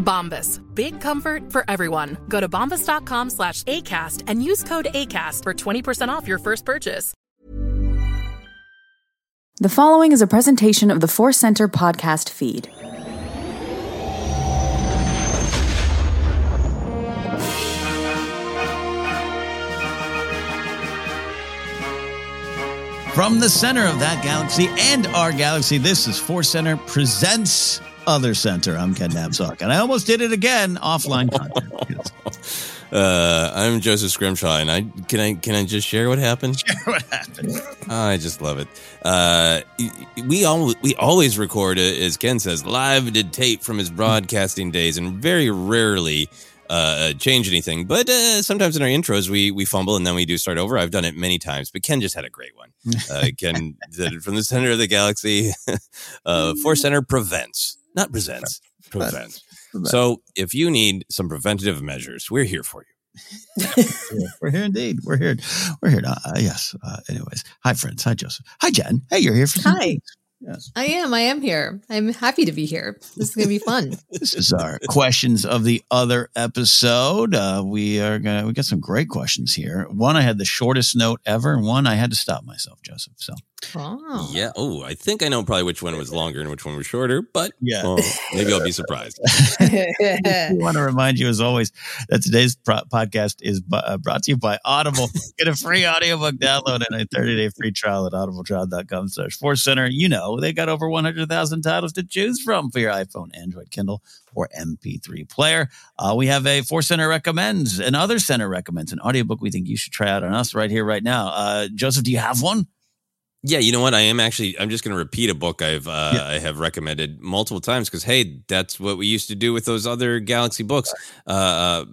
Bombas. Big comfort for everyone. Go to bombas.com slash ACAST and use code ACAST for 20% off your first purchase. The following is a presentation of the Force Center podcast feed. From the center of that galaxy and our galaxy, this is Force Center presents Other Center. I'm Ken Napzok, and I almost did it again offline content. Uh, I'm Joseph Scrimshaw, and I can I can I just share what happened? Share what happened. I just love it. Uh, we all we always record, uh, as Ken says, live to tape from his broadcasting days, and very rarely uh, change anything. But uh, sometimes in our intros, we we fumble and then we do start over. I've done it many times, but Ken just had a great one. Uh, Ken did it from the center of the galaxy. uh, Force Center prevents, not presents, prevents. So if you need some preventative measures, we're here for you. we're here indeed. We're here. We're here. Uh, yes. Uh, anyways, hi friends. Hi Joseph. Hi Jen. Hey, you're here for some Hi. Yes. I am. I am here. I'm happy to be here. This is going to be fun. this is our questions of the other episode. Uh, we are gonna we got some great questions here. One I had the shortest note ever, and one I had to stop myself, Joseph. So oh. Yeah. Oh, I think I know probably which one was longer and which one was shorter, but yeah, oh, maybe I'll be surprised. I want to remind you, as always, that today's pro- podcast is bu- uh, brought to you by Audible. Get a free audiobook download and a 30 day free trial at audibletrial.com slash force center. You know, they got over 100,000 titles to choose from for your iPhone, Android, Kindle, or MP3 player. Uh, we have a Force Center recommends, and other center recommends an audiobook we think you should try out on us right here, right now. Uh, Joseph, do you have one? Yeah, you know what? I am actually. I'm just going to repeat a book I've uh, yeah. I have recommended multiple times because hey, that's what we used to do with those other Galaxy books. Uh, uh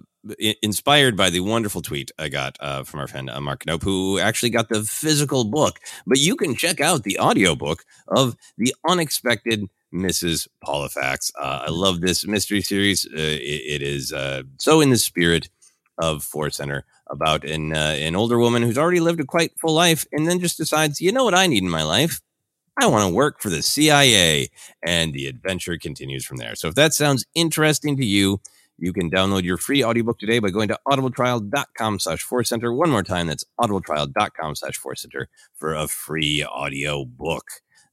inspired by the wonderful tweet I got uh, from our friend uh, Mark Knope, who actually got the physical book. But you can check out the audiobook of The Unexpected Mrs. Pollifax. Uh, I love this mystery series. Uh, it, it is uh, so in the spirit of Force Center about an uh, an older woman who's already lived a quite full life and then just decides, you know what I need in my life? I want to work for the CIA. And the adventure continues from there. So if that sounds interesting to you, you can download your free audiobook today by going to audibletrial.com slash force center. One more time, that's audibletrial.com slash force center for a free audio book.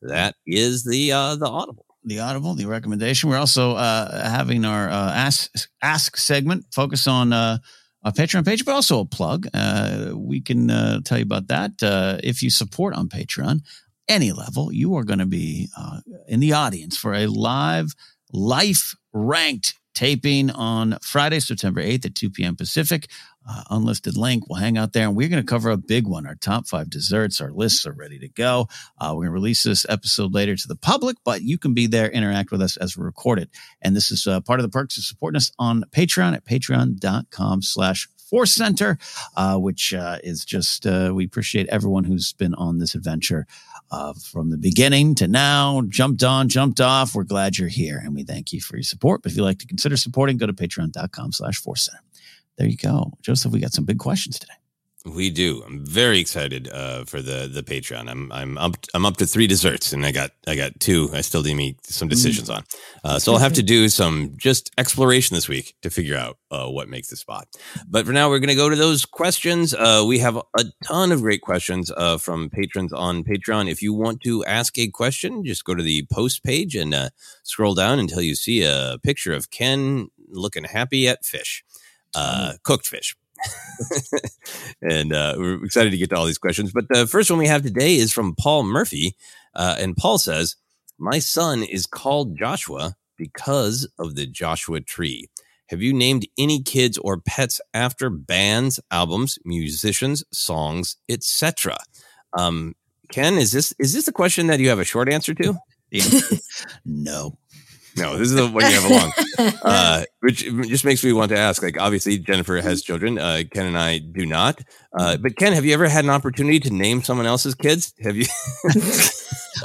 That is the uh, the Audible. The Audible, the recommendation. We're also uh, having our uh, ask ask segment focus on uh, a Patreon page, but also a plug. Uh, we can uh, tell you about that. Uh, if you support on Patreon, any level, you are going to be uh, in the audience for a live, life ranked taping on Friday, September 8th at 2 p.m. Pacific. Uh, unlisted link. We'll hang out there and we're going to cover a big one. Our top five desserts, our lists are ready to go. Uh, we're going to release this episode later to the public, but you can be there, interact with us as we record it. And this is uh, part of the perks of supporting us on Patreon at patreon.com slash Force Center, uh, which uh, is just, uh, we appreciate everyone who's been on this adventure from the beginning to now, jumped on, jumped off. We're glad you're here and we thank you for your support. But if you'd like to consider supporting, go to patreon.com slash force center. There you go. Joseph, we got some big questions today. We do. I'm very excited uh, for the the Patreon. I'm I'm up I'm up to three desserts, and I got I got two. I still need to make some decisions on. Uh, so I'll have to do some just exploration this week to figure out uh, what makes the spot. But for now, we're going to go to those questions. Uh, we have a ton of great questions uh, from patrons on Patreon. If you want to ask a question, just go to the post page and uh, scroll down until you see a picture of Ken looking happy at fish, cooked fish. and uh, we're excited to get to all these questions. But the first one we have today is from Paul Murphy. Uh, and Paul says, My son is called Joshua because of the Joshua tree. Have you named any kids or pets after bands, albums, musicians, songs, etc.? Um, Ken, is this is this a question that you have a short answer to? no. No, this is the one you have along, uh, which just makes me want to ask. Like, obviously, Jennifer has children. Uh, Ken and I do not. Uh, but Ken, have you ever had an opportunity to name someone else's kids? Have you?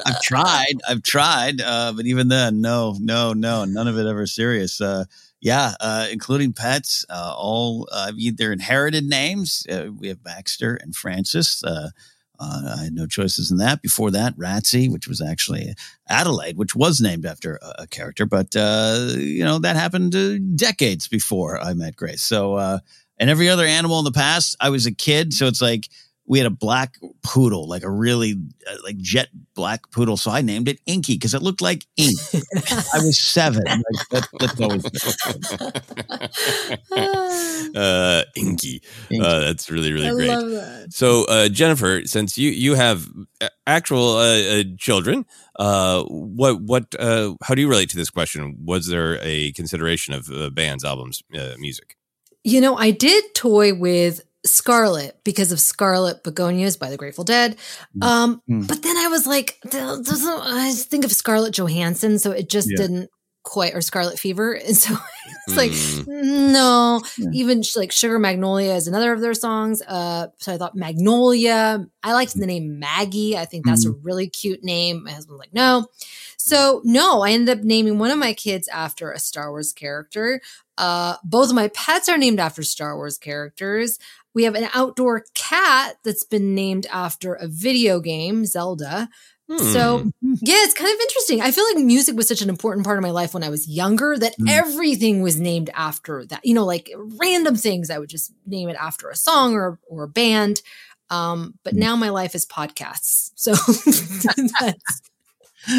I've tried. I've tried, uh, but even then, no, no, no, none of it ever serious. Uh, yeah, uh, including pets. all either inherited names. we have Baxter and Francis. Uh, I had no choices in that. Before that, Ratsy, which was actually Adelaide, which was named after a, a character, but uh, you know that happened uh, decades before I met Grace. So, uh, and every other animal in the past, I was a kid, so it's like we had a black poodle, like a really uh, like jet black poodle. So I named it Inky because it looked like ink. I was seven. Like, that, that's always uh, Inky. Inky. Uh, that's really really I great. So uh, Jennifer, since you you have actual uh, uh, children, what what how do you relate to this question? Was there a consideration of bands, albums, music? You know, I did toy with Scarlet because of Scarlet Begonias by the Grateful Dead. Mm. Um, mm. But then I was like, I think of Scarlett Johansson, so it just yeah. didn't quite, or Scarlet Fever. And so it's mm. like, no, yeah. even like Sugar Magnolia is another of their songs. Uh, so I thought Magnolia. I liked the name Maggie. I think that's a mm. really cute name. My husband was like, no. So no, I ended up naming one of my kids after a Star Wars character. Uh, both of my pets are named after Star Wars characters. We have an outdoor cat that's been named after a video game, Zelda. Hmm. So, yeah, it's kind of interesting. I feel like music was such an important part of my life when I was younger that hmm. everything was named after that. You know, like random things, I would just name it after a song or, or a band. Um, but hmm. now my life is podcasts. So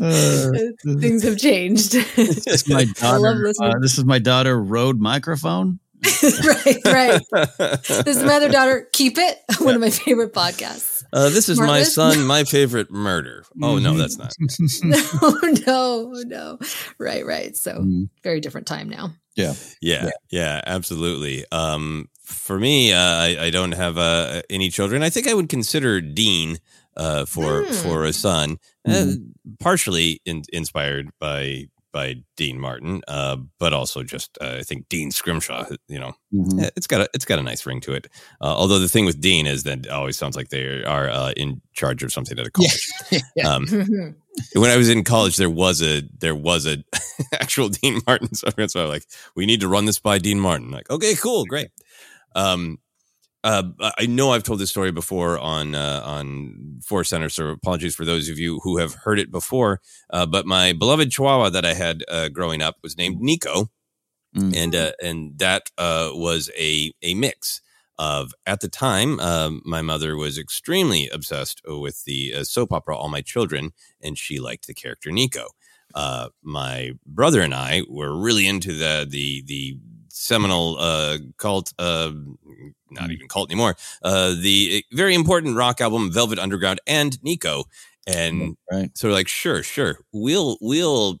uh, things have changed. this is my daughter. Uh, this is my daughter. Rode microphone. right, right. this is my other daughter. Keep it. One of my favorite podcasts. Uh, this is my son. My favorite murder. Oh no, that's not. no, no, no. Right, right. So mm. very different time now. Yeah. yeah, yeah, yeah, absolutely. Um, for me, uh, I, I, don't have uh, any children. I think I would consider Dean uh, for Hmm. for a son, uh, partially in, inspired by by Dean Martin, uh, but also just uh, I think Dean Scrimshaw. You know, Mhm. eh, it's got a it's got a nice ring to it. Uh, although the thing with Dean is that it always sounds like they are uh, in charge of something at a college. Um, when I was in college, there was a there was a actual Dean Martin. So that's why I'm like, we need to run this by Dean Martin. Like, okay, cool, great. Um, uh, I know I've told this story before on uh, on Force Center, so apologies for those of you who have heard it before. Uh, but my beloved Chihuahua that I had uh, growing up was named Nico, Mm. and uh, and that uh, was a a mix of at the time um, my mother was extremely obsessed with the uh, soap opera All My Children, and she liked the character Nico. Uh, my brother and I were really into the the the seminal uh, cult, uh, not even cult anymore. Uh, the very important rock album Velvet Underground and Nico, and right. so we're like, sure, sure, we'll we'll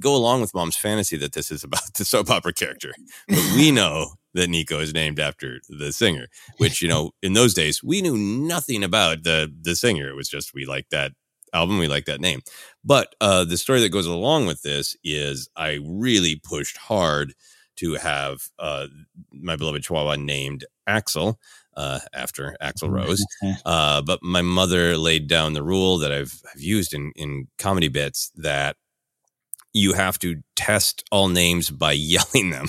go along with mom's fantasy that this is about the soap opera character, but we know that Nico is named after the singer. Which you know, in those days, we knew nothing about the the singer. It was just we liked that album, we liked that name. But uh, the story that goes along with this is I really pushed hard to have uh, my beloved Chihuahua named Axel uh, after Axl Rose. Uh, but my mother laid down the rule that I've, I've used in, in comedy bits that you have to test all names by yelling them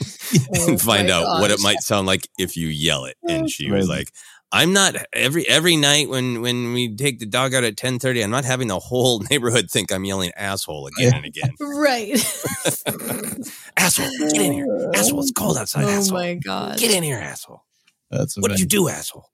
and find my out what it might sound like if you yell it. And she was like, I'm not every every night when when we take the dog out at 10:30 I'm not having the whole neighborhood think I'm yelling asshole again and again. right. asshole, get in here. Asshole, it's cold outside, oh asshole. my god. Get in here, asshole. That's What did you do, asshole?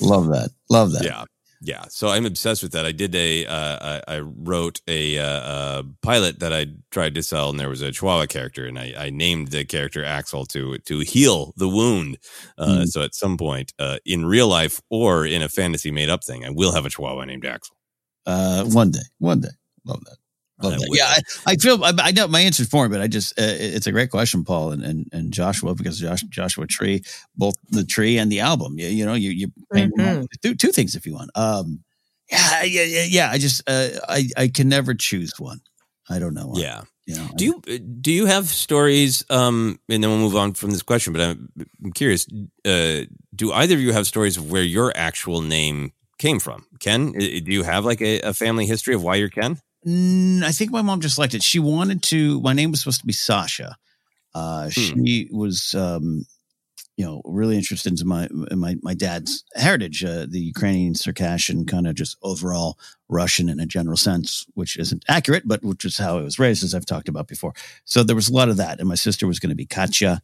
Love that. Love that. Yeah. Yeah. So I'm obsessed with that. I did a, uh, I, I wrote a, uh, uh, pilot that I tried to sell, and there was a Chihuahua character, and I, I named the character Axel to to heal the wound. Uh, Mm. So at some point, uh, in real life or in a fantasy made up thing, I will have a Chihuahua named Axel. Uh, one day, one day. Love that. Love I that. Yeah, I, I feel I, I know my answer's for it, but I just uh, it's a great question, Paul and and, and Joshua, because Josh, Joshua Tree, both the tree and the album. You, you know, you you paint Mhm. two, two things if you want. Um, yeah, yeah, yeah, yeah. I just uh, I I can never choose one. I don't know. Yeah. You know, Do you uh, do you have stories? Um, and then we'll move on from this question. But I'm, I'm curious. Uh, do either of you have stories of where your actual name came from? Ken, uh, do you have like a, a family history of why you're Ken? I think my mom just liked it. She wanted to. My name was supposed to be Sasha. Uh, She was, um, you know, really interested into my in my my dad's heritage, uh, the Ukrainian, Circassian, kind of just overall Russian in a general sense, which isn't accurate, but which is how I was raised, as I've talked about before. So there was a lot of that, and my sister was going to be Katya.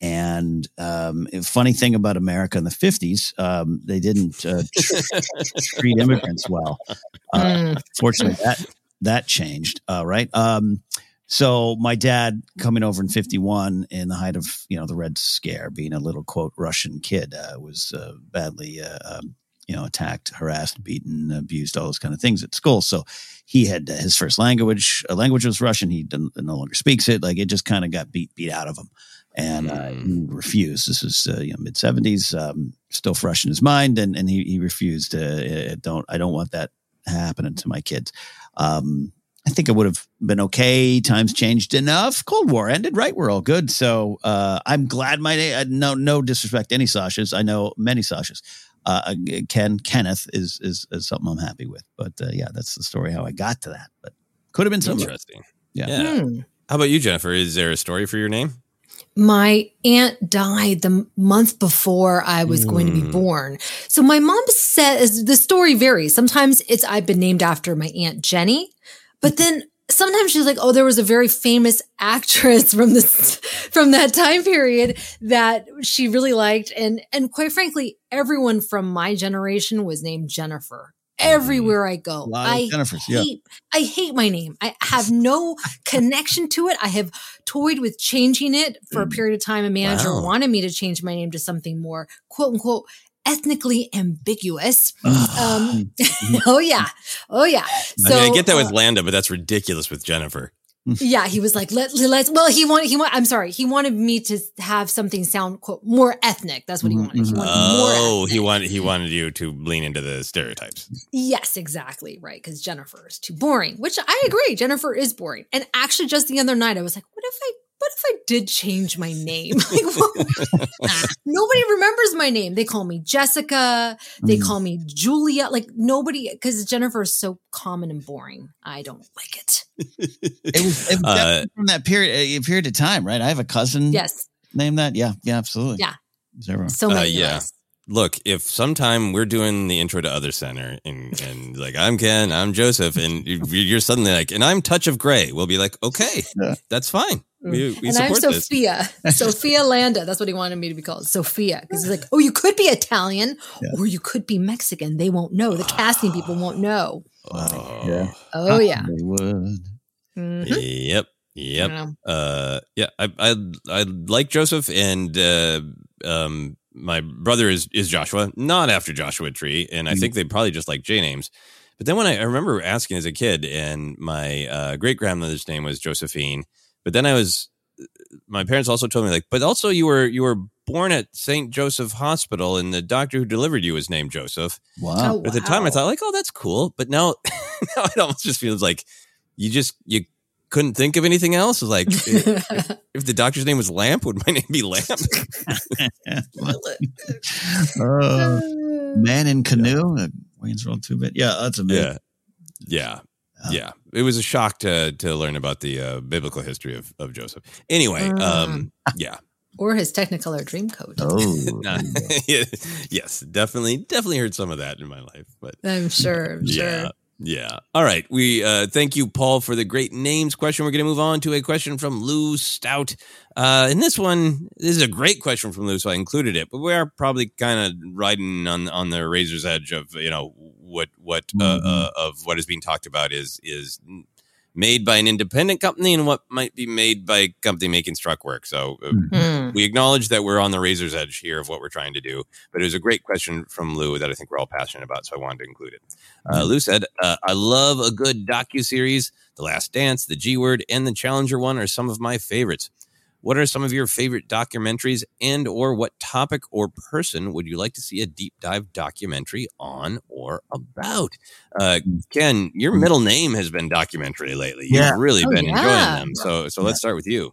And um, funny thing about America in the fifties, um, they didn't uh, treat immigrants well. Uh, Mm. Fortunately, that that changed. Uh, right. Um, so my dad coming over in '51 in the height of you know the Red Scare, being a little quote Russian kid, uh, was uh, badly uh, um, you know attacked, harassed, beaten, abused, all those kind of things at school. So he had uh, his first language uh, language was Russian. He no longer speaks it. Like it just kind of got beat beat out of him, and uh, refused. This is uh, you know mid '70s, um, still fresh in his mind, and and he he refused. Uh, don't I don't want that happening to my kids. Um, I think it would have been okay. Times changed enough. Cold War ended, right? We're all good. So uh, I'm glad my name. No, no disrespect to any Sashas. I know many Sashas. Uh, Ken Kenneth is, is is something I'm happy with. But uh, yeah, that's the story how I got to that. But could have been something. Interesting. Yeah. Yeah. Hmm. How about you, Jennifer? Is there a story for your name? My aunt died the month before I was going to be Mm. born. So my mom says the story varies. Sometimes it's I've been named after my aunt Jenny, but then sometimes she's like, "Oh, there was a very famous actress from this from that time period that she really liked." And and quite frankly, everyone from my generation was named Jennifer. Mm-hmm. Everywhere I go, A lot of I Jennifers, yeah. hate I hate my name. I have no connection to it. I have toyed with changing it for a mm. period of time. A manager Wow. wanted me to change my name to something more quote unquote ethnically ambiguous. um, mm-hmm. oh yeah. Oh yeah. I mean, I get that with uh, Landa, but that's ridiculous with Jennifer. yeah, he was like, let, let's, well, he wanted, he want, I'm sorry, he wanted me to have something sound quote, more ethnic. That's what he mm-hmm, wanted. He mm-hmm. wanted oh, he wanted, he wanted you to lean into the stereotypes. Yes, exactly. Right. Cause Jennifer is too boring, which I agree. Jennifer is boring. And actually just the other night, I was like, what if I what if I did change my name? Like, nobody remembers my name. They call me Jessica. They mm. call me Julia. Like nobody, because Jennifer is so common and boring. I don't like it. it was, it was uh, from that period, a period of time, right? I have a cousin. Yes. Name that. Yeah. Yeah. Absolutely. Yeah. Zero. So many. Uh, yeah look, if sometime we're doing the intro to Other Center and, and like, I'm Ken, I'm Joseph, and you're suddenly like, and I'm Touch of Grey, we'll be like, okay, yeah. that's fine. We, we and I'm Sophia, Sophia Landa. That's what he wanted me to be called, Sophia. Because he's like, oh, you could be Italian yeah. or you could be Mexican. They won't know. The casting people won't know. Oh, yeah. Oh, yeah. Mm-hmm. Yep. Yep. Uh, yeah. I, I, I like Joseph and, uh, um, my brother is is Joshua, not after Joshua Tree, and I mm-hmm. think they probably just like J names. But then when I, I remember asking as a kid, and my uh, great grandmother's name was Josephine, but then I was my parents also told me like, but also you were you were born at St. Joseph Hospital, and the doctor who delivered you was named Joseph. Wow! Oh, At the time, I thought like, oh, that's cool, but now, now it almost just feels like you just you couldn't think of anything else. Like, if, if, the doctor's name was Lamp, would my name be Lamp? uh, man in canoe, yeah. Wayne's World two bit. Yeah, that's amazing. Yeah, yeah, yeah. It was a shock to to learn about the uh, biblical history of of Joseph. Anyway, uh, um, yeah. Or his Technicolor Dreamcoat. Oh, yes, definitely, definitely heard some of that in my life. But I'm sure, I'm sure. Yeah. All right. We uh, thank you, Paul, for the great names question. We're going to move on to a question from Lou Stout. Uh, and this one, this is a great question from Lou, so I included it. But we are probably kind of riding on on the razor's edge of you know what what uh, mm-hmm. uh, of what is being talked about is is made by an independent company and what might be made by a company making struck work. So uh, mm-hmm. we acknowledge that we're on the razor's edge here of what we're trying to do. But it was a great question from Lou that I think we're all passionate about, so I wanted to include it. Uh, mm-hmm. Lou said, uh, "I love a good docu series. The Last Dance, The G Word, and The Challenger one are some of my favorites. What are some of your favorite documentaries and or what topic or person would you like to see a deep dive documentary on or about? Uh, Ken, your middle name has been documentary lately. You've yeah. really oh, been yeah. enjoying them. So so let's start with you.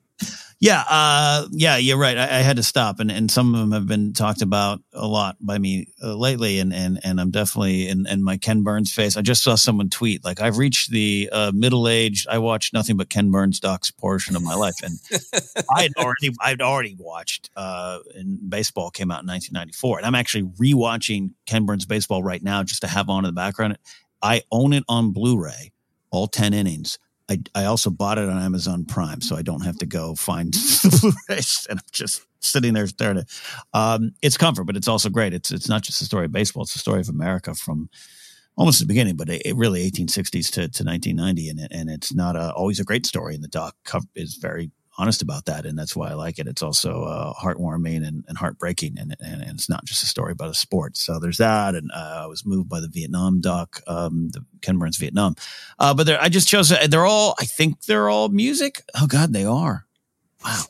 Yeah, uh, yeah, you're right. I, I, had to stop, and, and some of them have been talked about a lot by me uh, lately, and and and I'm definitely in, in my Ken Burns face. I just saw someone tweet like I've reached the uh, middle age. I watched nothing but Ken Burns docs portion of my life, and I'd already I'd already watched. Uh, and baseball came out in 1994, and I'm actually rewatching Ken Burns baseball right now just to have on in the background. I own it on Blu-ray, all ten innings I, I also bought it on Amazon Prime, so I don't have to go find the Blu-rays, and I'm just sitting there staring at. Um, it's comfort, but it's also great. It's it's not just a story of baseball; it's a story of America from almost the beginning, but it, it really 1860s to, to 1990, and it, and it's not a, always a great story. And the doc is very honest about that, and that's why I like it. It's also uh, heartwarming and, and heartbreaking, and, and, and it's not just a story about a sport. So there's that, and uh, I was moved by the Vietnam doc, um, the Ken Burns Vietnam. Uh, but I just chose. They're all. I think they're all music. Oh God, they are. Wow.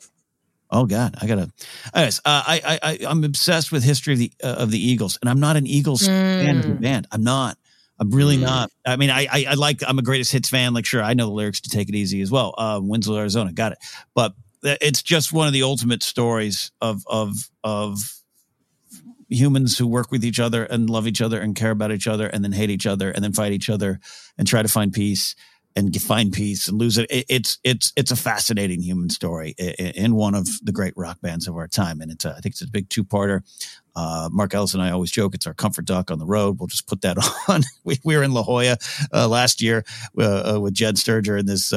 Oh God, I gotta. Anyways, uh, I I I'm obsessed with history of the uh, of the Eagles, and I'm not an Eagles mm. fan of the band. I'm not. I'm really mm. not. I mean, I, I, I like. I'm a greatest hits fan. Like, sure, I know the lyrics to "Take It Easy" as well. Uh, Winslow, Arizona, got it. But it's just one of the ultimate stories of of of humans who work with each other and love each other and care about each other and then hate each other and then fight each other and try to find peace and find peace and lose it. It's it's it's a fascinating human story in one of the great rock bands of our time, and it's a, I think it's a big two parter. Uh, Mark Ellis and I always joke it's our comfort doc on the road. We'll just put that on. we, we were in La Jolla uh, last year uh, uh with Jed Sturger in this.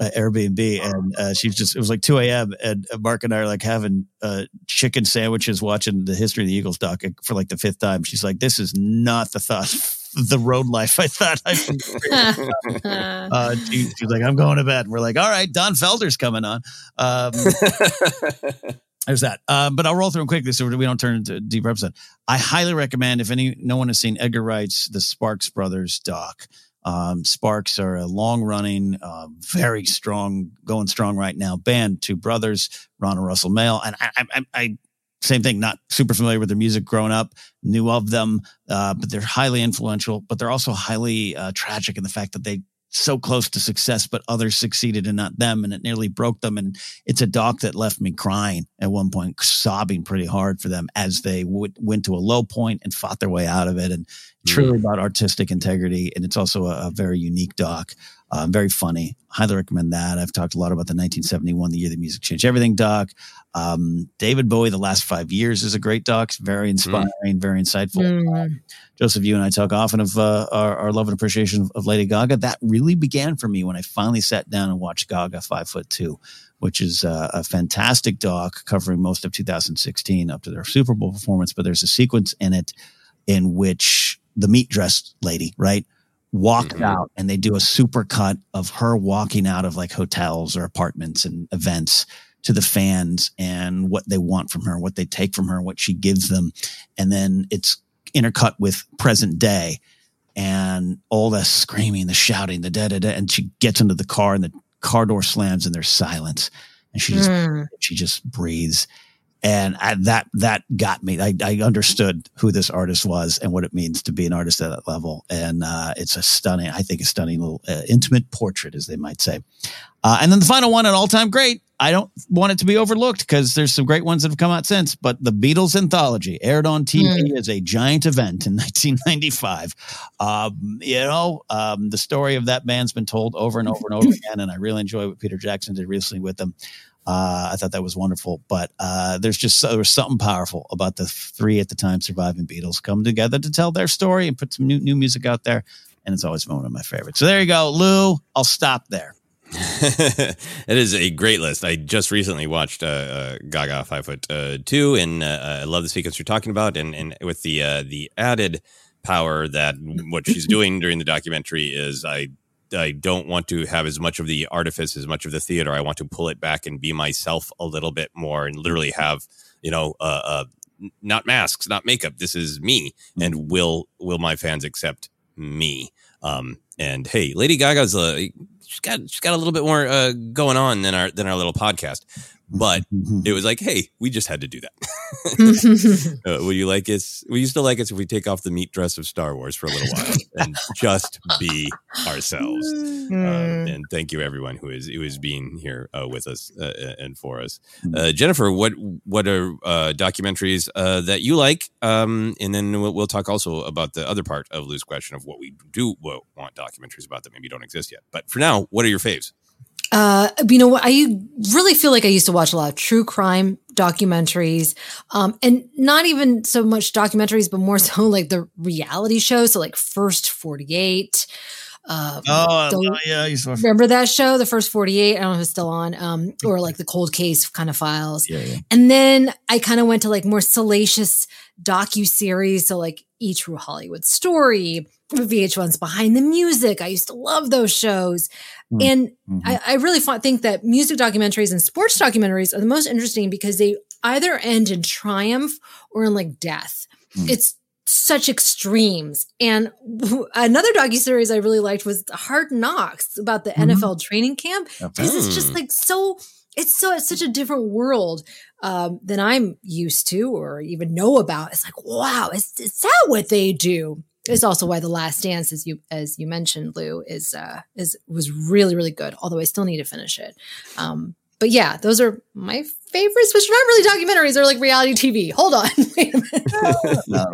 Uh, uh, Airbnb, and uh, she's just, it was like 2 a.m. And Mark and I are like having uh, chicken sandwiches watching the history of the Eagles doc for like the fifth time. She's like, this is not the thought the road life I thought I uh, she, she's like, I'm going to bed. And we're like, all right, Don Felder's coming on. Um, there's that. Um, but I'll roll through them quickly so we don't turn into a deep episode. I highly recommend if any no one has seen Edgar Wright's The Sparks Brothers doc. Um, Sparks are a long running, uh, very strong, going strong right now band. Two brothers, Ron and Russell Mael, and I, I, I same thing. Not super familiar with their music growing up, knew of them, uh, but they're highly influential. But they're also highly uh, tragic in the fact that they so close to success, but others succeeded and not them, and it nearly broke them. And it's a doc that left me crying at one point, sobbing pretty hard for them as they w- went to a low point and fought their way out of it. And truly about artistic integrity, and it's also a, a very unique doc. Uh, very funny. Highly recommend that. I've talked a lot about the 1971, the year the music changed everything doc. Um, David Bowie, the last five years is a great doc. Very inspiring, mm. very insightful. Mm. Joseph, you and I talk often of uh, our, our, love and appreciation of, of, Lady Gaga. That really began for me when I finally sat down and watched Gaga Five Foot Two, which is uh, a fantastic doc covering most of 2016 up to their Super Bowl performance. But there's a sequence in it in which the meat dress lady, right? walked mm-hmm. out and they do a super cut of her walking out of like hotels or apartments and events to the fans and what they want from her, what they take from her, what she gives them. And then it's intercut with present day and all the screaming, the shouting, the da da da. And she gets into the car and the car door slams and there's silence. And she just, mm. she just breathes and I, that that got me. I, I, understood who this artist was and what it means to be an artist at that level. And uh, it's a stunning, I think, a stunning little uh, intimate portrait, as they might say. Uh, and then the final one, an all-time great. I don't want it to be overlooked because there's some great ones that have come out since. But the Beatles anthology aired on TV mm. as a giant event in 1995. Um, you know, um, the story of that band's been told over and over and over again, and I really enjoy what Peter Jackson did recently with them. Uh, I thought that was wonderful. But uh, there's just there was something powerful about the three at the time surviving Beatles come together to tell their story and put some new new music out there. And it's always been one of my favorites. So there you go, Lou. I'll stop there. it is a great list. I just recently watched uh, uh, Gaga Five Foot uh, Two, and uh, I love the sequence you're talking about, and and with the uh, the added power that what she's doing during the documentary is I I don't want to have as much of the artifice, as much of the theater. I want to pull it back and be myself a little bit more, and literally have you know, uh, uh, not masks, not makeup. This is me, mm-hmm. and will will my fans accept me? Um, and hey, Lady Gaga's a she's got she's got a little bit more uh, going on than our than our little podcast but mm-hmm. it was like, hey, we just had to do that. uh, would you like us? Will you still like us if we take off the meat dress of Star Wars for a little while and just be ourselves? Mm. Um, and thank you everyone who is who is being here uh, with us uh, uh and for us. Mm. Uh, Jennifer, what what are uh, documentaries that you like? Um, and then we'll, we'll, talk also about the other part of Lou's question of what we do want documentaries about that maybe don't exist yet. But for now, what are your faves? Uh, you know? I really feel like I used to watch a lot of true crime documentaries, um, and not even so much documentaries, but more so like the reality shows. So like First Forty Eight. Uh, oh, yeah, remember that show, the first 48? I don't know if it's still on, um, or like the cold case kind of files. Yeah, yeah. And then I kind of went to like more salacious docu series. So like E True Hollywood Story, VH1's Behind the Music. I used to love those shows. Mm-hmm. And mm-hmm. I, I, really think that music documentaries and sports documentaries are the most interesting because they either end in triumph or in like death. Mm-hmm. It's such extremes. And another docu series I really liked was Hard Knocks about the mm-hmm. NFL training camp because it's just like so. It's so it's such a different world um, than I'm used to or even know about. It's like wow, is, is that what they do? It's also why the last dance as you as you mentioned lou is uh is was really really good although i still need to finish it um but yeah those are my favorites which are not really documentaries they're like reality tv hold on wait a minute no,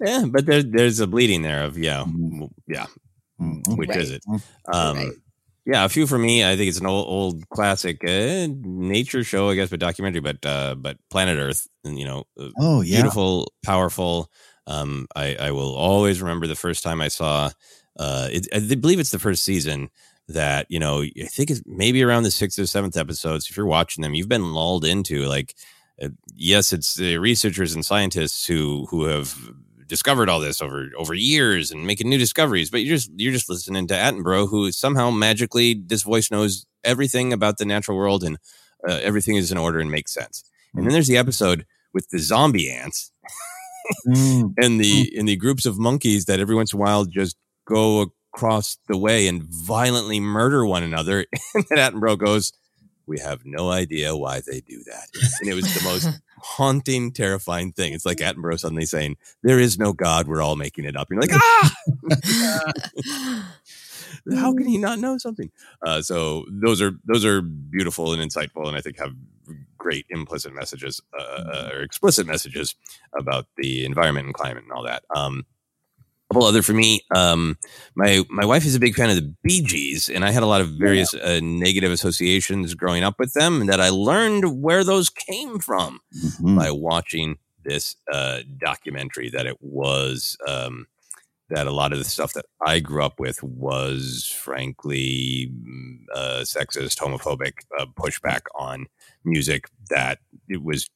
yeah but there's there's a bleeding there of yeah mm-hmm. yeah mm-hmm. which right. is it um right. Yeah, a few for me. I think it's an old, old classic uh, nature show, I guess, but documentary. But uh, but Planet Earth, and you know, uh, oh yeah, beautiful, powerful. Um, I, I will always remember the first time I saw. Uh, it, I believe it's the first season that you know. I think it's maybe around the sixth or seventh episodes. If you're watching them, you've been lulled into like, uh, yes, it's the researchers and scientists who who have discovered all this over over years and making new discoveries. But you're just you're just listening to Attenborough, who somehow magically this voice knows everything about the natural world and uh, everything is in order and makes sense. And then there's the episode with the zombie ants mm. and the in the groups of monkeys that every once in a while just go across the way and violently murder one another. And then Attenborough goes, We have no idea why they do that. And it was the most haunting, terrifying thing. It's like Attenborough suddenly saying, There is no God, we're all making it up. And you're like, Ah! How can he not know something? Uh, so those are those are beautiful and insightful, and I think have great implicit messages uh, uh, or explicit messages about the environment and climate and all that. Um, couple other for me. Um, my my wife is a big fan of the Bee Gees, and I had a lot of various uh, negative associations growing up with them, and that I learned where those came from Mhm. by watching this uh, documentary. That it was um, that a lot of the stuff that I grew up with was, frankly, mm, uh, sexist, homophobic uh, pushback on music that it was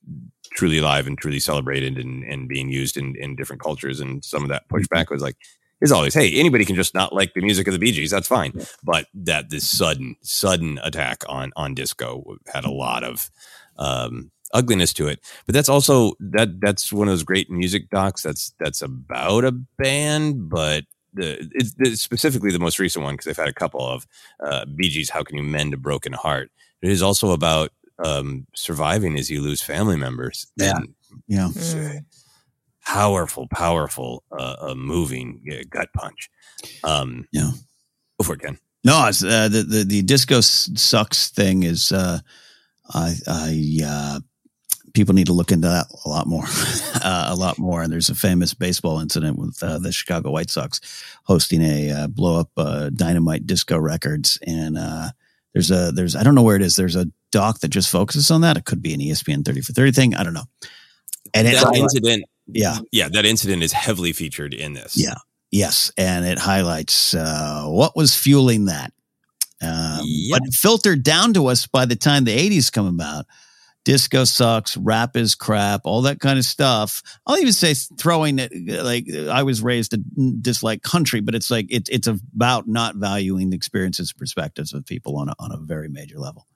truly alive and truly celebrated and, and being used in, in different cultures. And some of that pushback was like, is always, hey, anybody can just not like the music of the Bee Gees. That's fine. But that this sudden, sudden attack on on disco had a lot of um, ugliness to it. But that's also that that's one of those great music docs. That's that's about a band, but the it's, it's specifically the most recent one because I've had a couple of uh, Bee Gees. How can you mend a broken heart? It is also about um, surviving as you lose family members. Yeah. And Yeah. powerful, powerful, uh, uh, moving uh, gut punch. Um, Yeah. Go for it, Ken. No, it's, uh, the, the the disco sucks thing is uh, I I uh, people need to look into that a lot more, uh, a lot more. And there's a famous baseball incident with uh, the Chicago White Sox hosting a uh, blow up uh, dynamite disco records, and uh, there's a there's I don't know where it is. There's a doc that just focuses on that. It could be an ESPN 30 for 30 thing. I don't know. And that incident, yeah, yeah, that incident is heavily featured in this. yeah. Yes, and it highlights uh, what was fueling that. Um, Yep. But filtered down to us by the time the '80s come about. Disco sucks, rap is crap, all that kind of stuff. I'll even say throwing it like I was raised to dislike country, but it's like it, it's about not valuing the experiences, and perspectives of people on a, on a very major level.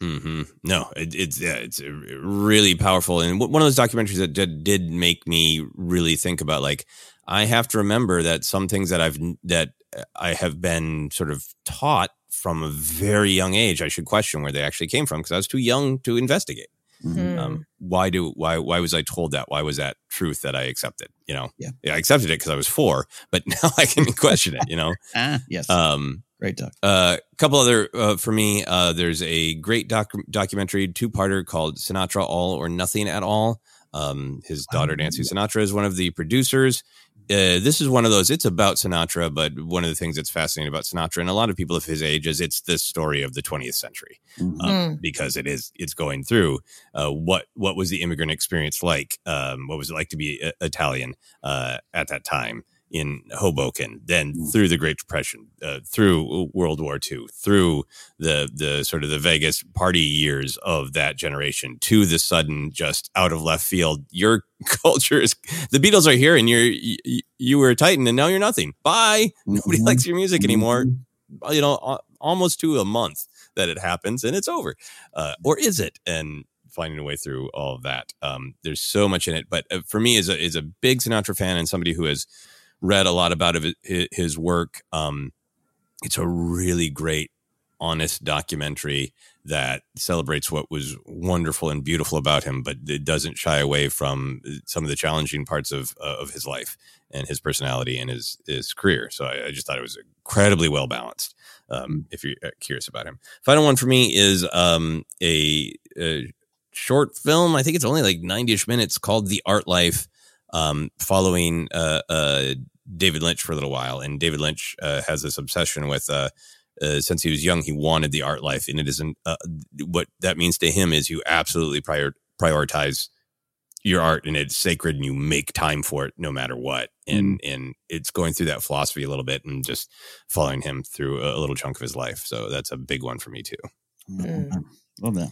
Hmm No, it, it's yeah, it's uh, really powerful, and one of those documentaries that did, did make me really think about like I have to remember that some things that I've that I have been sort of taught from a very young age, I should question where they actually came from because I was too young to investigate. Mm. Um, why do why why was I told that? Why was that truth that I accepted? You know, Yeah. I accepted it because I was four, but now I can question it. You know, Ah, yes, um, great doc. a uh, couple other uh, for me. Uh, there's a great doc- documentary, two parter called Sinatra All or Nothing at All. Um, his daughter Nancy Sinatra is one of the producers. Uh, this is one of those. It's about Sinatra, but one of the things that's fascinating about Sinatra and a lot of people of his age is it's the story of the 20th century Mhm. um, because it is it's going through uh, what what was the immigrant experience like? Um, what was it like to be uh, Italian uh, at that time in Hoboken? Then through the Great Depression, uh, through World War II, through the the sort of the Vegas party years of that generation, to the sudden just out of left field. Your culture is the Beatles are here, and you're you, you were a Titan, and now you're nothing. Bye. Nobody Mhm. likes your music anymore. Mhm. You know, almost to a month that it happens and it's over. Uh, or is it? And finding a way through all of that. Um, there's so much in it. But uh, for me, as a, as a big Sinatra fan and somebody who has read a lot about his, work, um, it's a really great, honest documentary that celebrates what was wonderful and beautiful about him, but it doesn't shy away from some of the challenging parts of uh, of his life and his personality and his his career. So I, I just thought it was incredibly well balanced. Um, if you're uh, curious about him, final one for me is um, a, a short film. I think it's only like 90ish minutes called The Art Life, um, following uh, uh, David Lynch for a little while. And David Lynch uh, has this obsession with, uh, uh, since he was young, he wanted the art life. And it isn't, uh, what that means to him is you absolutely prior, prioritize your art and it's sacred and you make time for it no matter what. And, and it's going through that philosophy a little bit and just following him through a, a little chunk of his life. So that's a big one for me too. Mm. Love that.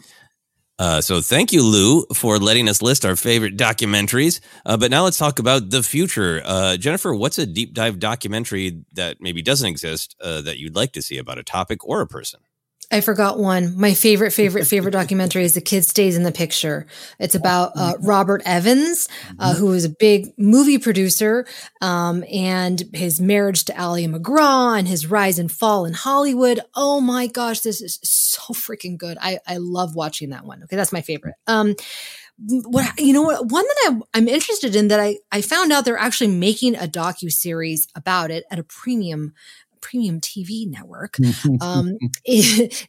Uh, so thank you, Lou, for letting us list our favorite documentaries. Uh, but now let's talk about the future. Uh, Jennifer, what's a deep dive documentary that maybe doesn't exist uh, that you'd like to see about a topic or a person? I forgot one. My favorite, favorite, favorite documentary is The Kid Stays in the Picture. It's about uh, Robert Evans, uh, who was a big movie producer, um, and his marriage to Ali MacGraw and his rise and fall in Hollywood. Oh my gosh, this is so freaking good. I, I love watching that one. Okay, that's my favorite. Um, what you know what one that I'm, I'm interested in that I, I found out they're actually making a docu series about it at a premium premium TV network. Um,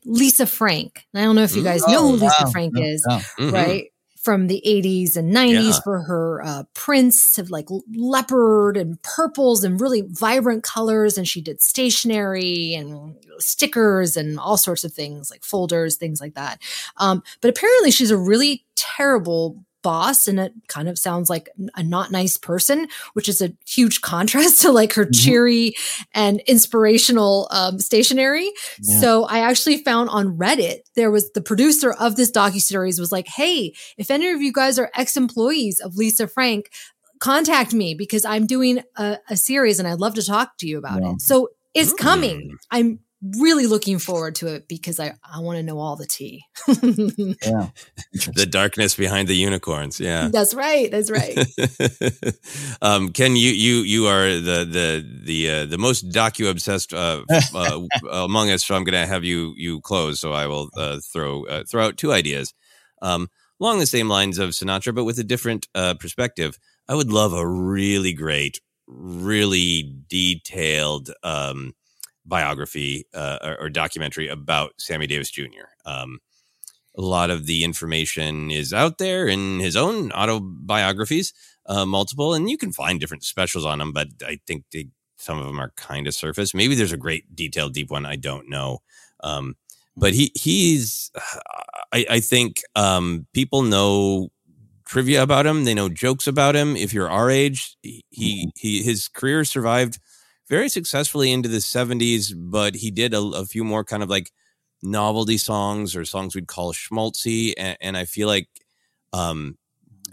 Lisa Frank. I don't know if you guys know who Oh, Lisa wow. Frank No, is, no. Mhm. right? From the 80s and 90s Yeah. for her uh, prints of like leopard and purples and really vibrant colors. And she did stationery and stickers and all sorts of things like folders, things like that. Um, but apparently she's a really terrible boss and it kind of sounds like a not nice person which is a huge contrast to like her cheery and inspirational um, stationery Yeah. so i actually found on reddit there was the producer of this docuseries was like hey if any of you guys are ex-employees of lisa frank contact me because i'm doing a, a series and i'd love to talk to you about Wow. it so it's Mm. coming i'm really looking forward to it because i, I want to know all the tea Yeah. The darkness behind the unicorns. Yeah. that's right that's right um, Ken, you you you are the the the uh, the most docu obsessed uh, uh, among us, so I'm going to have you you close. So I will uh, throw uh, throw out two ideas um, along the same lines of Sinatra, but with a different uh, perspective. I would love a really great, really detailed um, biography uh, or, or documentary about Sammy Davis Jr. Um, a lot of the information is out there in his own autobiographies, uh, multiple, and you can find different specials on him. But I think they, some of them are kind of surface. Maybe there's a great detailed, deep one. I don't know. Um, but he he's, I, I think um, people know trivia about him. They know jokes about him. If you're our age, he he, his career survived very successfully into the 70s, but he did a, a few more kind of like novelty songs or songs we'd call schmaltzy. And, and I feel like um,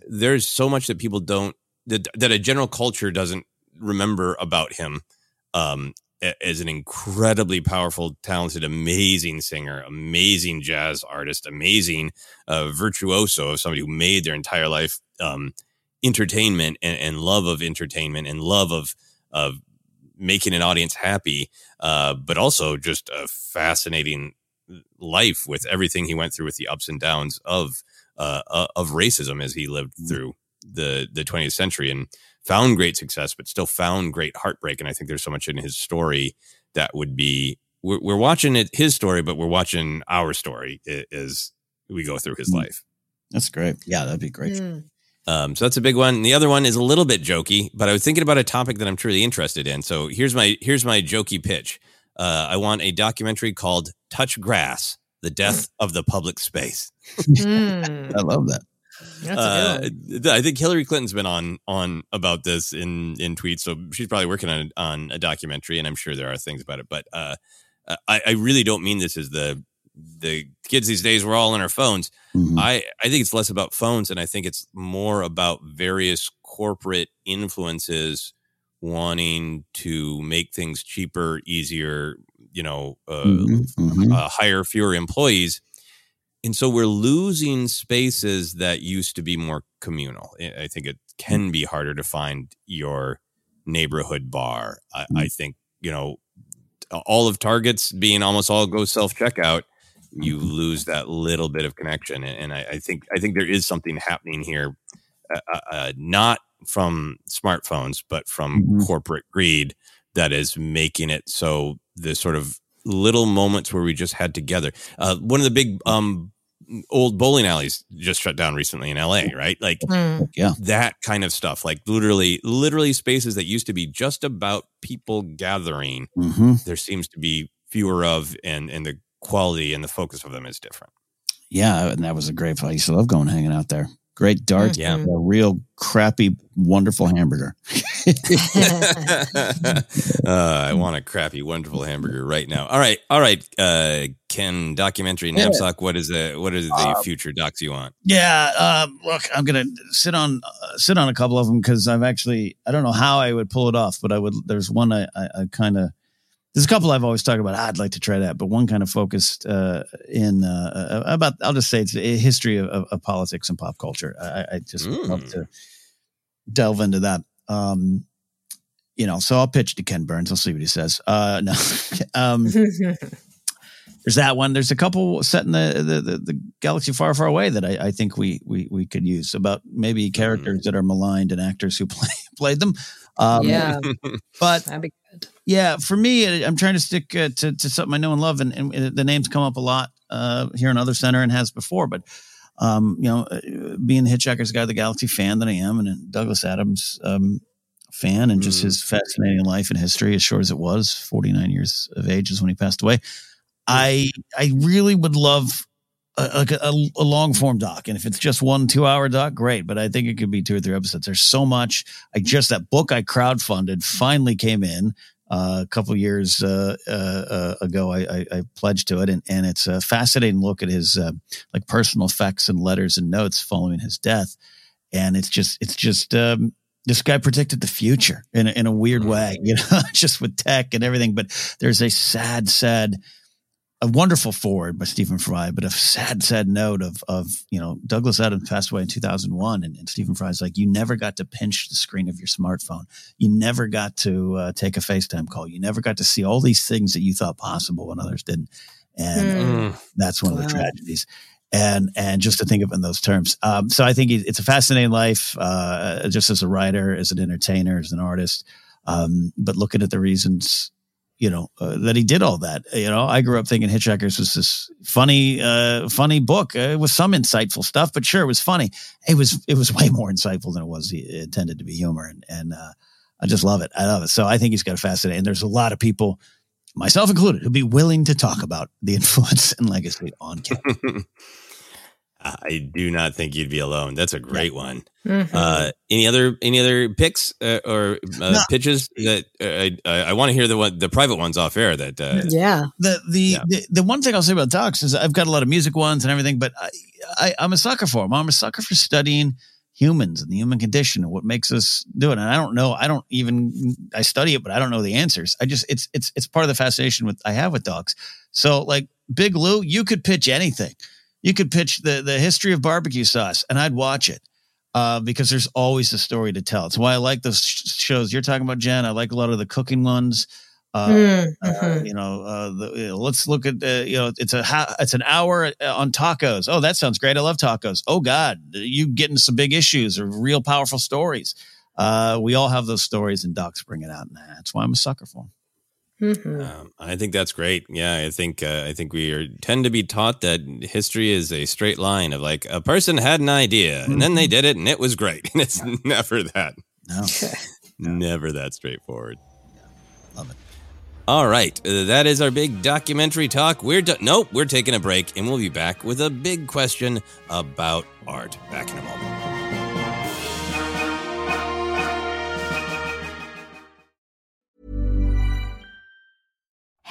there's so much that people don't, that, that a general culture doesn't remember about him um, as an incredibly powerful, talented, amazing singer, amazing jazz artist, amazing uh, virtuoso of somebody who made their entire life um, entertainment and, and love of entertainment and love of of making an audience happy, uh, but also just a fascinating life with everything he went through with the ups and downs of uh, uh, of racism as he lived through the the 20th century and found great success, but still found great heartbreak. And I think there's so much in his story that would be we're, we're watching it his story, but we're watching our story as we go through his Mm. life. That's great. Yeah, that'd be great. Mm. Um, so that's a big one. And the other one is a little bit jokey, but I was thinking about a topic that I'm truly interested in. So here's my here's my jokey pitch. Uh, I want a documentary called "Touch Grass: The Death of the Public Space." Mm. I love that. Uh, good one. th- I think Hillary Clinton's been on on about this in in tweets, so she's probably working on on a documentary, and I'm sure there are things about it. But uh, I, I really don't mean this as the the kids these days. We're all on our phones. Mhm. I, I think it's less about phones and I think it's more about various corporate influences wanting to make things cheaper, easier, you know, uh, Mhm, mhm. uh, hire fewer employees. And so we're losing spaces that used to be more communal. I I think it can be harder to find your neighborhood bar. I, I think, you know, all of Targets being almost all go self checkout, you lose that little bit of connection. And, and I, I think I think there is something happening here, uh, uh, uh, not from smartphones, but from Mhm. corporate greed that is making it so the sort of little moments where we just had together. Uh, one of the big um, old bowling alleys just shut down recently in LA, right? Like Mm. Yeah. that kind of stuff like literally literally spaces that used to be just about people gathering hmm there seems to be fewer of and and the quality and the focus of them is different Yeah, and that was a great. I used to love going hanging out there. Great darts. Yeah. A real crappy, wonderful hamburger. uh, i want a crappy wonderful hamburger right now all right all right uh ken documentary Yeah. Napzok what is the what is the Uh, future docs you want Yeah, um, look, I'm gonna sit on uh, sit on a couple of them because I've actually I don't know how I would pull it off, but I would. There's one I I, I kind of there's a couple I've always talked about. I'd like to try that, but one kind of focused uh, in uh, about. I'll just say it's a history of, of, of politics and pop culture. I, I just mm. love to delve into that. Um, you know, so I'll pitch to Ken Burns. I'll see what he says. Uh, no, um, there's that one. There's a couple set in the the, the, the galaxy far, far away that I, I, think we we we could use about maybe characters mm. that are maligned and actors who play played them. Um, yeah, but that'd be good. Yeah, for me, I'm trying to stick uh, to to something I know and love, and, and the names come up a lot uh, here in Other Center and has before. But um, you know, uh, being the Hitchhiker's Guide to the Galaxy fan that I am, and Douglas Adams um, fan, and just mm. his fascinating life and history, as short as it was, 49 years of age is when he passed away. I I really would love a, like a, a, long form doc. And if it's just one two hour doc, great. But I think it could be two or three episodes. There's so much. I just that book I crowdfunded finally came in uh, a couple years uh, uh, uh, ago. I, I, I, pledged to it, and, and it's a fascinating look at his like personal effects and letters and notes following his death. And it's just it's just um, this guy predicted the future in a, in a weird way, you know, just with tech and everything. But there's a sad, sad a wonderful forward by Stephen Fry, but a sad, sad note of of you know Douglas Adams passed away in 2001, and, and Stephen Fry's like, you never got to pinch the screen of your smartphone, you never got to uh, take a FaceTime call, you never got to see all these things that you thought possible when others didn't, and mm. that's one of the tragedies. And and just to think of it in those terms, um, so I think it's a fascinating life, uh, just as a writer, as an entertainer, as an artist. Um, but looking at the reasons you know uh, that he did all that. You know i grew up thinking hitchhikers was this funny uh funny book uh, with some insightful stuff but sure it was funny. It was it was way more insightful than it was intended to be humor and and uh, i just love it. I love it. So i think he's got a fascinating and there's a lot of people myself included who'd be willing to talk about the influence and legacy on Ken. I do not think you'd be alone. That's a great yeah. one. Mm-hmm. Uh, any other any other picks uh, or uh, no. pitches that uh, I, I want to hear the one the private ones off air. That uh, yeah. The the, yeah. the the one thing I'll say about docs is I've got a lot of music ones and everything, but I, I I'm a sucker for them. I'm a sucker for studying humans and the human condition and what makes us do it. And I don't know. I don't even I study it, but I don't know the answers. I just it's it's it's part of the fascination with I have with dogs. So like Big Lou, you could pitch anything you could pitch the the history of barbecue sauce, and I'd watch it uh, because there's always a story to tell. It's why I like those shows you're talking about, Jen. I like a lot of the cooking ones. Uh, mm-hmm. uh, you know, uh, the, you know, let's look at uh, you know, it's a ha- it's an hour uh, on tacos. Oh, that sounds great. I love tacos. Oh God, you getting some big issues or real powerful stories. Uh, we all have those stories, and docs bring it out, and that's why I'm a sucker for them. Mm-hmm. Um, I think that's great. Yeah, I think uh, I think we are, tend to be taught that history is a straight line of like a person had an idea and then they mm-hmm. did it and it was great, and it's yeah. never that. No. never that straightforward. Love it. All right, uh, that is our big documentary talk. We're done. Nope, we're taking a break, and we'll be back with a big question about art. Back in a moment.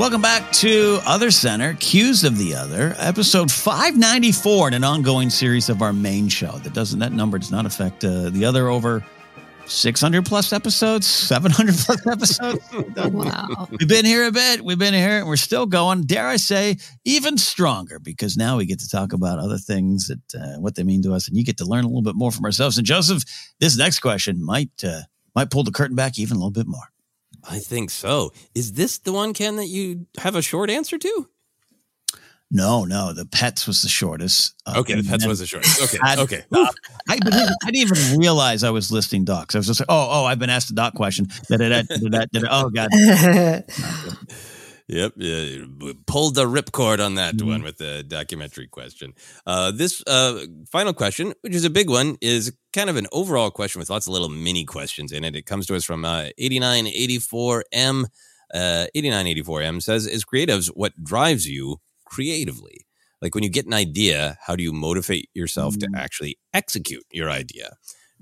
Welcome back to Other Center, Qs of the Other, episode 594 in an ongoing series of our main show. That doesn't that number does not affect uh, the other over 600 plus episodes, 700 plus episodes. Wow. We've been here a bit. We've been here and we're still going. Dare I say, even stronger because now we get to talk about other things that uh, what they mean to us, and you get to learn a little bit more from ourselves. And Joseph, this next question might uh, might pull the curtain back even a little bit more. I think so. Is this the one, Ken, that you have a short answer to? No, no, the pets was the shortest. Uh, Okay, the pets then- was the shortest. Okay, I- okay. I, I didn't, I didn't even realize I was listing docs. I was just like, oh, oh, I've been asked a doc question. Da-da-da, da-da-da, da-da. Oh, God. Yep, yeah, pulled the ripcord on that Mm-hmm. one with the documentary question. Uh, this uh, final question, which is a big one, is kind of an overall question with lots of little mini questions in it. It comes to us from uh, 8984M. Uh, 8984M says, "Is creatives what drives you creatively? Like when you get an idea, how do you motivate yourself to actually execute your idea?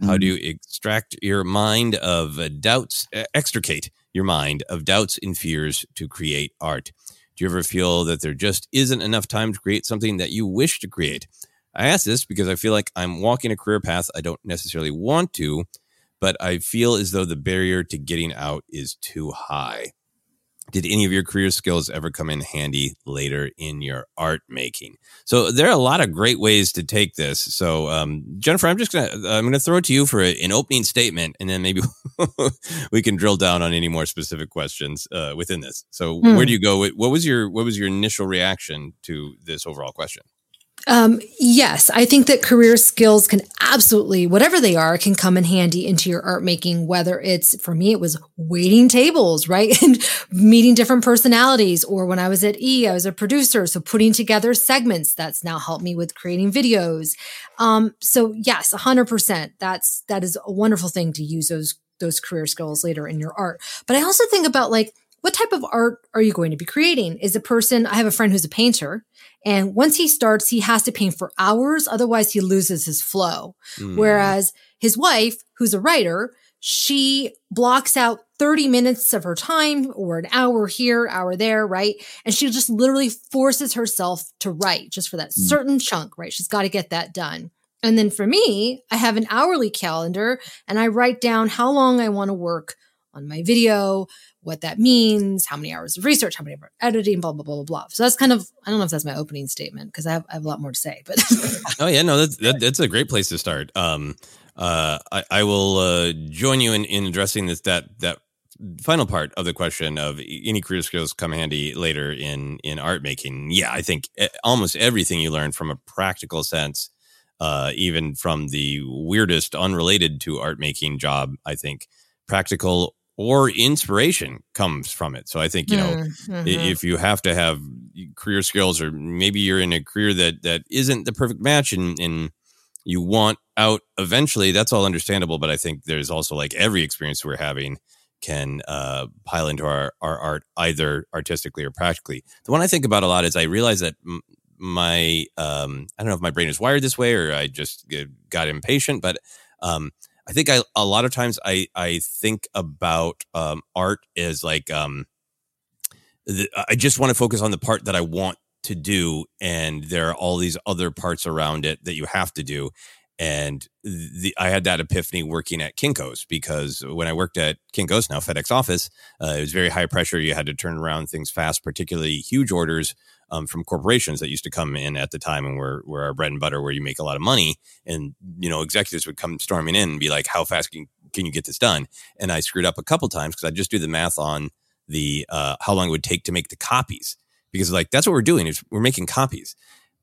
How do you extract your mind of uh, doubts, uh, extricate your mind of doubts and fears to create art? Do you ever feel that there just isn't enough time to create something that you wish to create? I ask this because I feel like I'm walking a career path I don't necessarily want to, but I feel as though the barrier to getting out is too high. Did any of your career skills ever come in handy later in your art making? So there are a lot of great ways to take this. So um, Jennifer, I'm just gonna I'm gonna throw it to you for a- an opening statement, and then maybe we can drill down on any more specific questions uh, within this. So Hmm. where do you go? What was your what was your initial reaction to this overall question? Um, yes, I think that career skills can absolutely, whatever they are, can come in handy into your art making, whether it's for me, it was waiting tables, right? And meeting different personalities. Or when I was at E, I was a producer. So putting together segments that's now helped me with creating videos. Um, so yes, hundred percent. That's, that is a wonderful thing to use those, those career skills later in your art. But I also think about like, what type of art are you going to be creating? Is a person, I have a friend who's a painter, and once he starts, he has to paint for hours. Otherwise, he loses his flow. Mm. Whereas his wife, who's a writer, she blocks out 30 minutes of her time or an hour here, hour there, right? And she just literally forces herself to write just for that Mm. certain chunk, right? She's got to get that done. And then for me, I have an hourly calendar and I write down how long I want to work on my video, what that means, how many hours of research, how many hours of editing, blah, blah, blah, blah, blah. So that's kind of, I don't know if that's my opening statement because I have, I have a lot more to say, but Oh yeah, no, that's that, that's a great place to start. Um, uh, I, I will uh, join you in, in addressing this that that final part of the question of any career skills come handy later in in art making. Yeah, I think eh, almost everything you learn from a practical sense uh, even from the weirdest, unrelated to art making job. I think practical or inspiration comes from it. So I think you know Mm-hmm. if you have to have career skills, or maybe you're in a career that that isn't the perfect match, and and you want out eventually, that's all understandable. But I think there's also like every experience we're having can uh, pile into our, our art either artistically or practically. The one I think about a lot is I realize that m- my um, I don't know if my brain is wired this way or I just get, got impatient, but um, I think I a lot of times I I think about um, art as like um, the, I just want to focus on the part that I want to do, and there are all these other parts around it that you have to do. And the, I had that epiphany working at Kinko's because when I worked at Kinko's, now FedEx office, uh, it was very high pressure. You had to turn around things fast, particularly huge orders um, from corporations that used to come in at the time and were, were our bread and butter where you make a lot of money. And, you know, executives would come storming in and be like, how fast can, can you get this done? And I screwed up a couple times because I just do the math on the uh, how long it would take to make the copies because like that's what we're doing is we're making copies.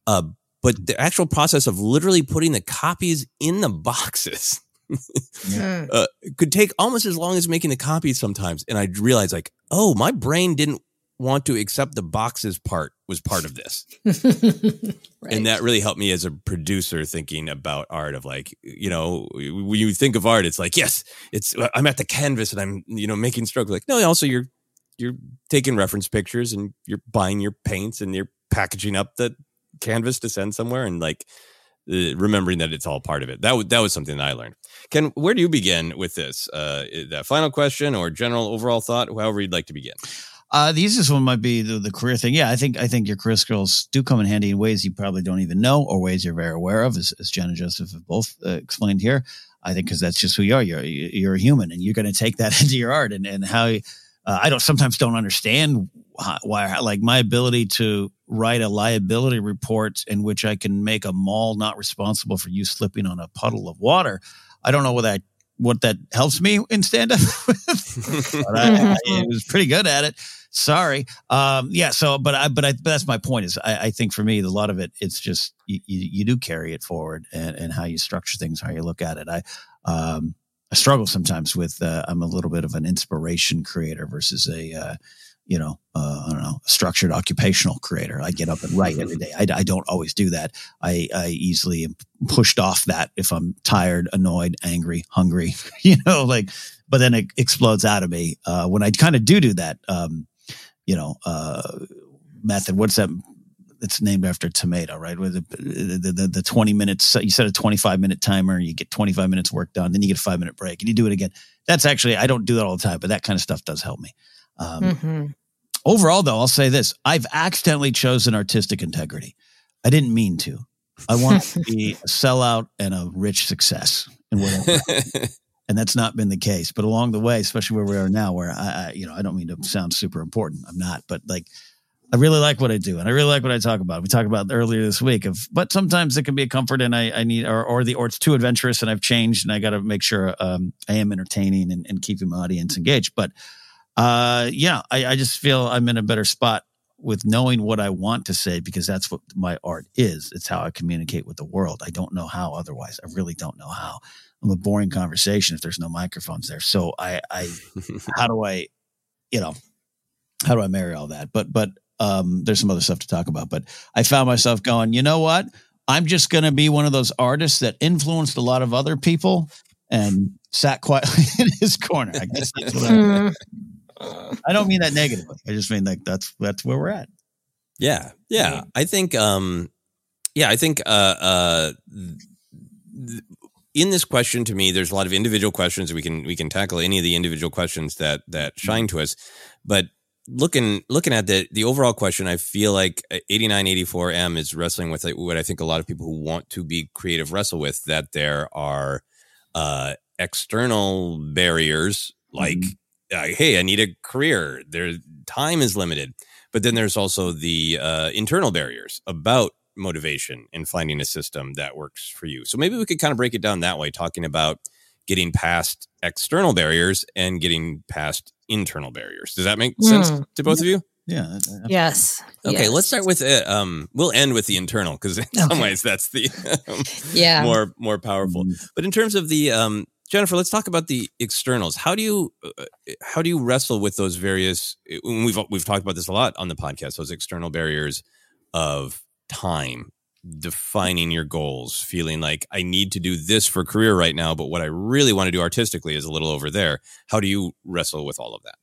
Uh, but the actual process of literally putting the copies in the boxes Hmm. uh, could take almost as long as making the copies sometimes. And I realized like, oh, my brain didn't want to accept the boxes part was part of this. And that really helped me as a producer thinking about art of like, you know, when you think of art, it's like, yes, it's I'm at the canvas and I'm, you know, making strokes. Like, no, also you're you're taking reference pictures and you're buying your paints and you're packaging up the canvas to send somewhere and like uh, remembering that it's all part of it. That was that was something that I learned. Ken, where do you begin with this? Uh, that final question or general overall thought, however you'd like to begin. Uh, the easiest one might be the, the career thing. Yeah, I think I think your career skills do come in handy in ways you probably don't even know or ways you're very aware of, as, as Jen and Joseph have both uh, explained here. I think because that's just who you are. You're you're a human, and you're going to take that into your art. And and how uh, I don't sometimes don't understand why, why like my ability to write a liability report in which I can make a mall not responsible for you slipping on a puddle of water. I don't know what that what that helps me in stand up. but I, I, I was pretty good at it. Sorry. Um, yeah. So, but I, but I, but that's my point is I, I think for me, a lot of it, it's just, you, you, you do carry it forward and, and how you structure things, how you look at it. I, um, I struggle sometimes with, uh, I'm a little bit of an inspiration creator versus a, uh, you know, uh, I don't know, a structured occupational creator. I get up and write every day. I, I don't always do that. I, I easily am pushed off that if I'm tired, annoyed, angry, hungry, you know, like, but then it explodes out of me. Uh, when I kind of do do that, um, you know, uh, method. What's that? It's named after tomato, right? With the, the, the, the 20 minutes, you set a 25 minute timer, you get 25 minutes work done, then you get a five minute break and you do it again. That's actually, I don't do that all the time, but that kind of stuff does help me. Um, Mm-hmm. Overall, though, I'll say this I've accidentally chosen artistic integrity. I didn't mean to. I want to be a sellout and a rich success and whatever. and that's not been the case. But along the way, especially where we are now, where I, I, you know, I don't mean to sound super important. I'm not, but like, I really like what I do, and I really like what I talk about. We talked about earlier this week of, but sometimes it can be a comfort, and I, I need, or, or the, or it's too adventurous, and I've changed, and I got to make sure um, I am entertaining and, and keeping my audience engaged. But uh, yeah, I, I just feel I'm in a better spot with knowing what I want to say because that's what my art is. It's how I communicate with the world. I don't know how otherwise. I really don't know how. I'm a boring conversation if there's no microphones there. So I, I, how do I, you know, how do I marry all that? But, but, um, there's some other stuff to talk about, but I found myself going, you know what? I'm just going to be one of those artists that influenced a lot of other people and sat quietly in his corner. I guess that's what I, I don't mean that negatively. I just mean like that's that's where we're at. Yeah, yeah. I think, um, yeah, I think, uh, uh, th- in this question, to me, there's a lot of individual questions. We can we can tackle any of the individual questions that that shine to us, but looking looking at the the overall question, I feel like 8984M is wrestling with what I think a lot of people who want to be creative wrestle with that there are uh, external barriers like uh, hey, I need a career. Their time is limited, but then there's also the uh, internal barriers about motivation and finding a system that works for you. So maybe we could kind of break it down that way, talking about getting past external barriers and getting past internal barriers. Does that make sense Mm. to both of you? Yeah. Yes. Okay, yes. let's start with uh, um. We'll end with the internal because in some ways that's the um, Yeah. more more powerful. Mm-hmm. But in terms of the um, Jennifer, let's talk about the externals. How do you uh, how do you wrestle with those various? We've we've talked about this a lot on the podcast. Those external barriers of time, defining your goals, feeling like I need to do this for career right now, but what I really want to do artistically is a little over there. How do you wrestle with all of that?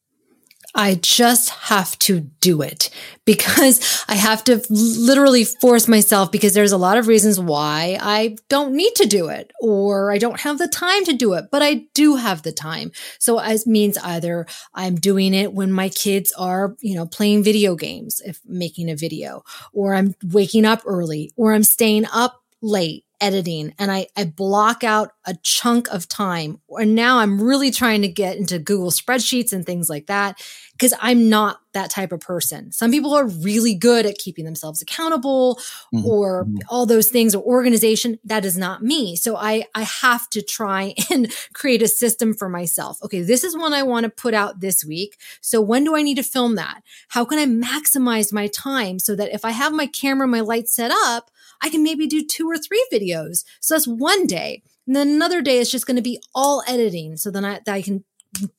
I just have to do it because I have to literally force myself because there's a lot of reasons why I don't need to do it or I don't have the time to do it, but I do have the time. So it means either I'm doing it when my kids are, you know, playing video games, if making a video, or I'm waking up early or I'm staying up late editing and I, I block out a chunk of time. And now I'm really trying to get into Google spreadsheets and things like that because I'm not that type of person. Some people are really good at keeping themselves accountable Mhm. or all those things or organization. That is not me. So I, I have to try and create a system for myself. Okay, this is one I want to put out this week. So when do I need to film that? How can I maximize my time so that if I have my camera, my lights set up, I can maybe do two or three videos. So that's one day. And then another day is just going to be all editing. So then I, that I can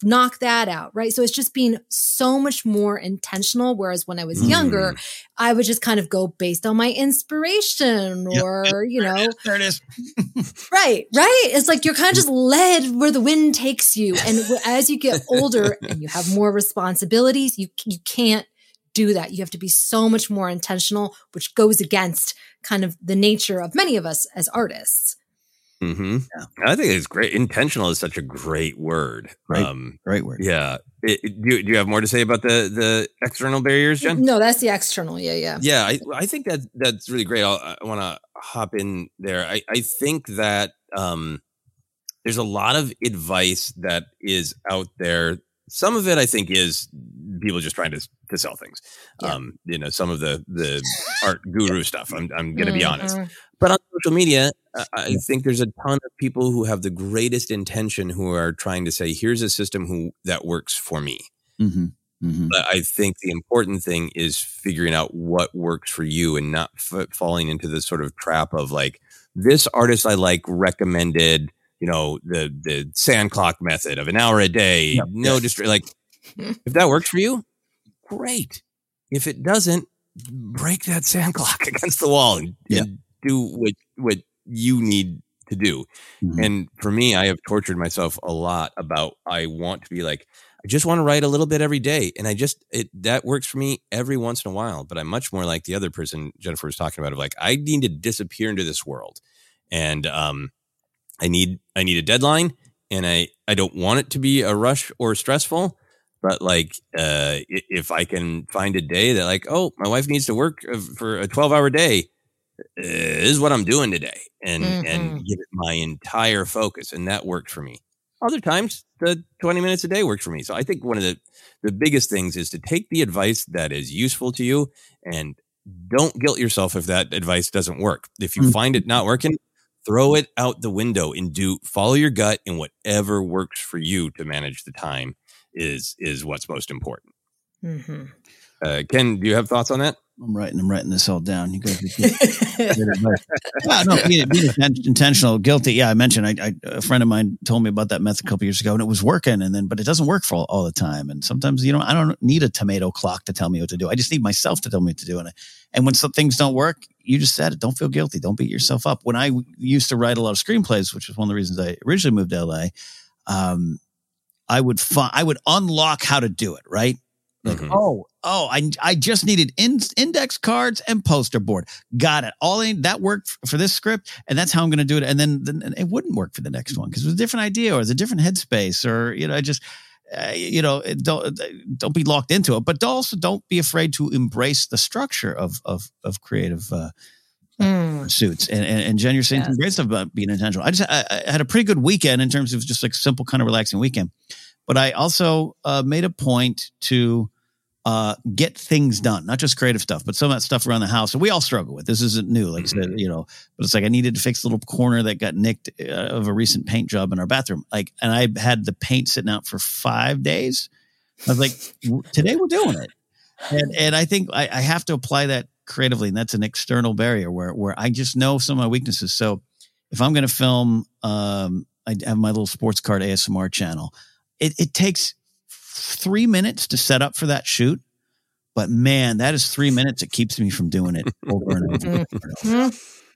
knock that out. Right. So it's just being so much more intentional. Whereas when I was mm. younger, I would just kind of go based on my inspiration Yep. or, you know, There it is. Right, right. It's like you're kind of just led where the wind takes you. And as you get older and you have more responsibilities, you you can't do that. You have to be so much more intentional, which goes against kind of the nature of many of us as artists. Mm-hmm. I think it's great. Intentional is such a great word. Great, Um, great word. yeah. It- it- do, you, do you have more to say about the the external barriers, Jen? No, that's the external. Yeah, yeah. Yeah, I, I think that that's really great. I'll, I want to hop in there. I, I think that um, there's a lot of advice that is out there. Some of it, I think, is people just trying to to sell things. Um, you know, some of the the art guru stuff. I'm I'm going to be honest. But on social media, I- I think there's a ton of people who have the greatest intention who are trying to say, "Here's a system who that works for me." Mm-hmm. Mm-hmm. But I think the important thing is figuring out what works for you and not f- falling into this sort of trap of like this artist I like recommended, you know, the the sand clock method of an hour a day, no distra- like if that works for you, great. If it doesn't, break that sand clock against the wall and, and do what what you need to do. And for me, I have tortured myself a lot about I want to be like I just want to write a little bit every day, and I just it that works for me every once in a while. But I'm much more like the other person Jennifer was talking about of like I need to disappear into this world, and um, I need I need a deadline, and I I don't want it to be a rush or stressful. But like, uh, if I can find a day that like, oh, my wife needs to work uh, for a 12 hour day, uh, is what I'm doing today, and and give it my entire focus, and that worked for me. Other times, the 20 minutes a day works for me. So I think one of the the biggest things is to take the advice that is useful to you, and don't guilt yourself if that advice doesn't work. If you find it not working, throw it out the window and do follow your gut and whatever works for you to manage the time is is what's most important. Mm-hmm. Uh, Ken, do you have thoughts on that? I'm writing. I'm writing this all down. You guys, yeah, no, being, being inten- intentional, guilty. Yeah, I mentioned. I, I a friend of mine told me about that method a couple years ago, and it was working. And then, but it doesn't work for all, all the time. And sometimes, you know, I don't need a tomato clock to tell me what to do. I just need myself to tell me what to do. And I, and when some things don't work, you just said it. Don't feel guilty. Don't beat yourself up. When I used to write a lot of screenplays, which was one of the reasons I originally moved to LA, um, I would fi- I would unlock how to do it. Right. Like, oh, oh, I I just needed in, index cards and poster board. Got it. All I, that worked for this script, and that's how I'm going to do it. And then, then it wouldn't work for the next one because it was a different idea or it's a different headspace, or you know, I just uh, you know, don't don't be locked into it, but also don't be afraid to embrace the structure of of of creative. Uh, pursuits and, and and Jen, you're saying some great stuff about being intentional. I just I, I had a pretty good weekend in terms of just like simple kind of relaxing weekend, but I also uh, made a point to uh, get things done, not just creative stuff, but some of that stuff around the house. And we all struggle with this. Isn't new, like I said, you know. But it's like I needed to fix a little corner that got nicked uh, of a recent paint job in our bathroom. Like, and I had the paint sitting out for five days. I was like, today we're doing it. and and I think I, I have to apply that creatively, and that's an external barrier where where I just know some of my weaknesses. So if I'm going to film, um, I have my little sports card ASMR channel. It, it takes three minutes to set up for that shoot, but man, that is three minutes. It keeps me from doing it over and over. and over.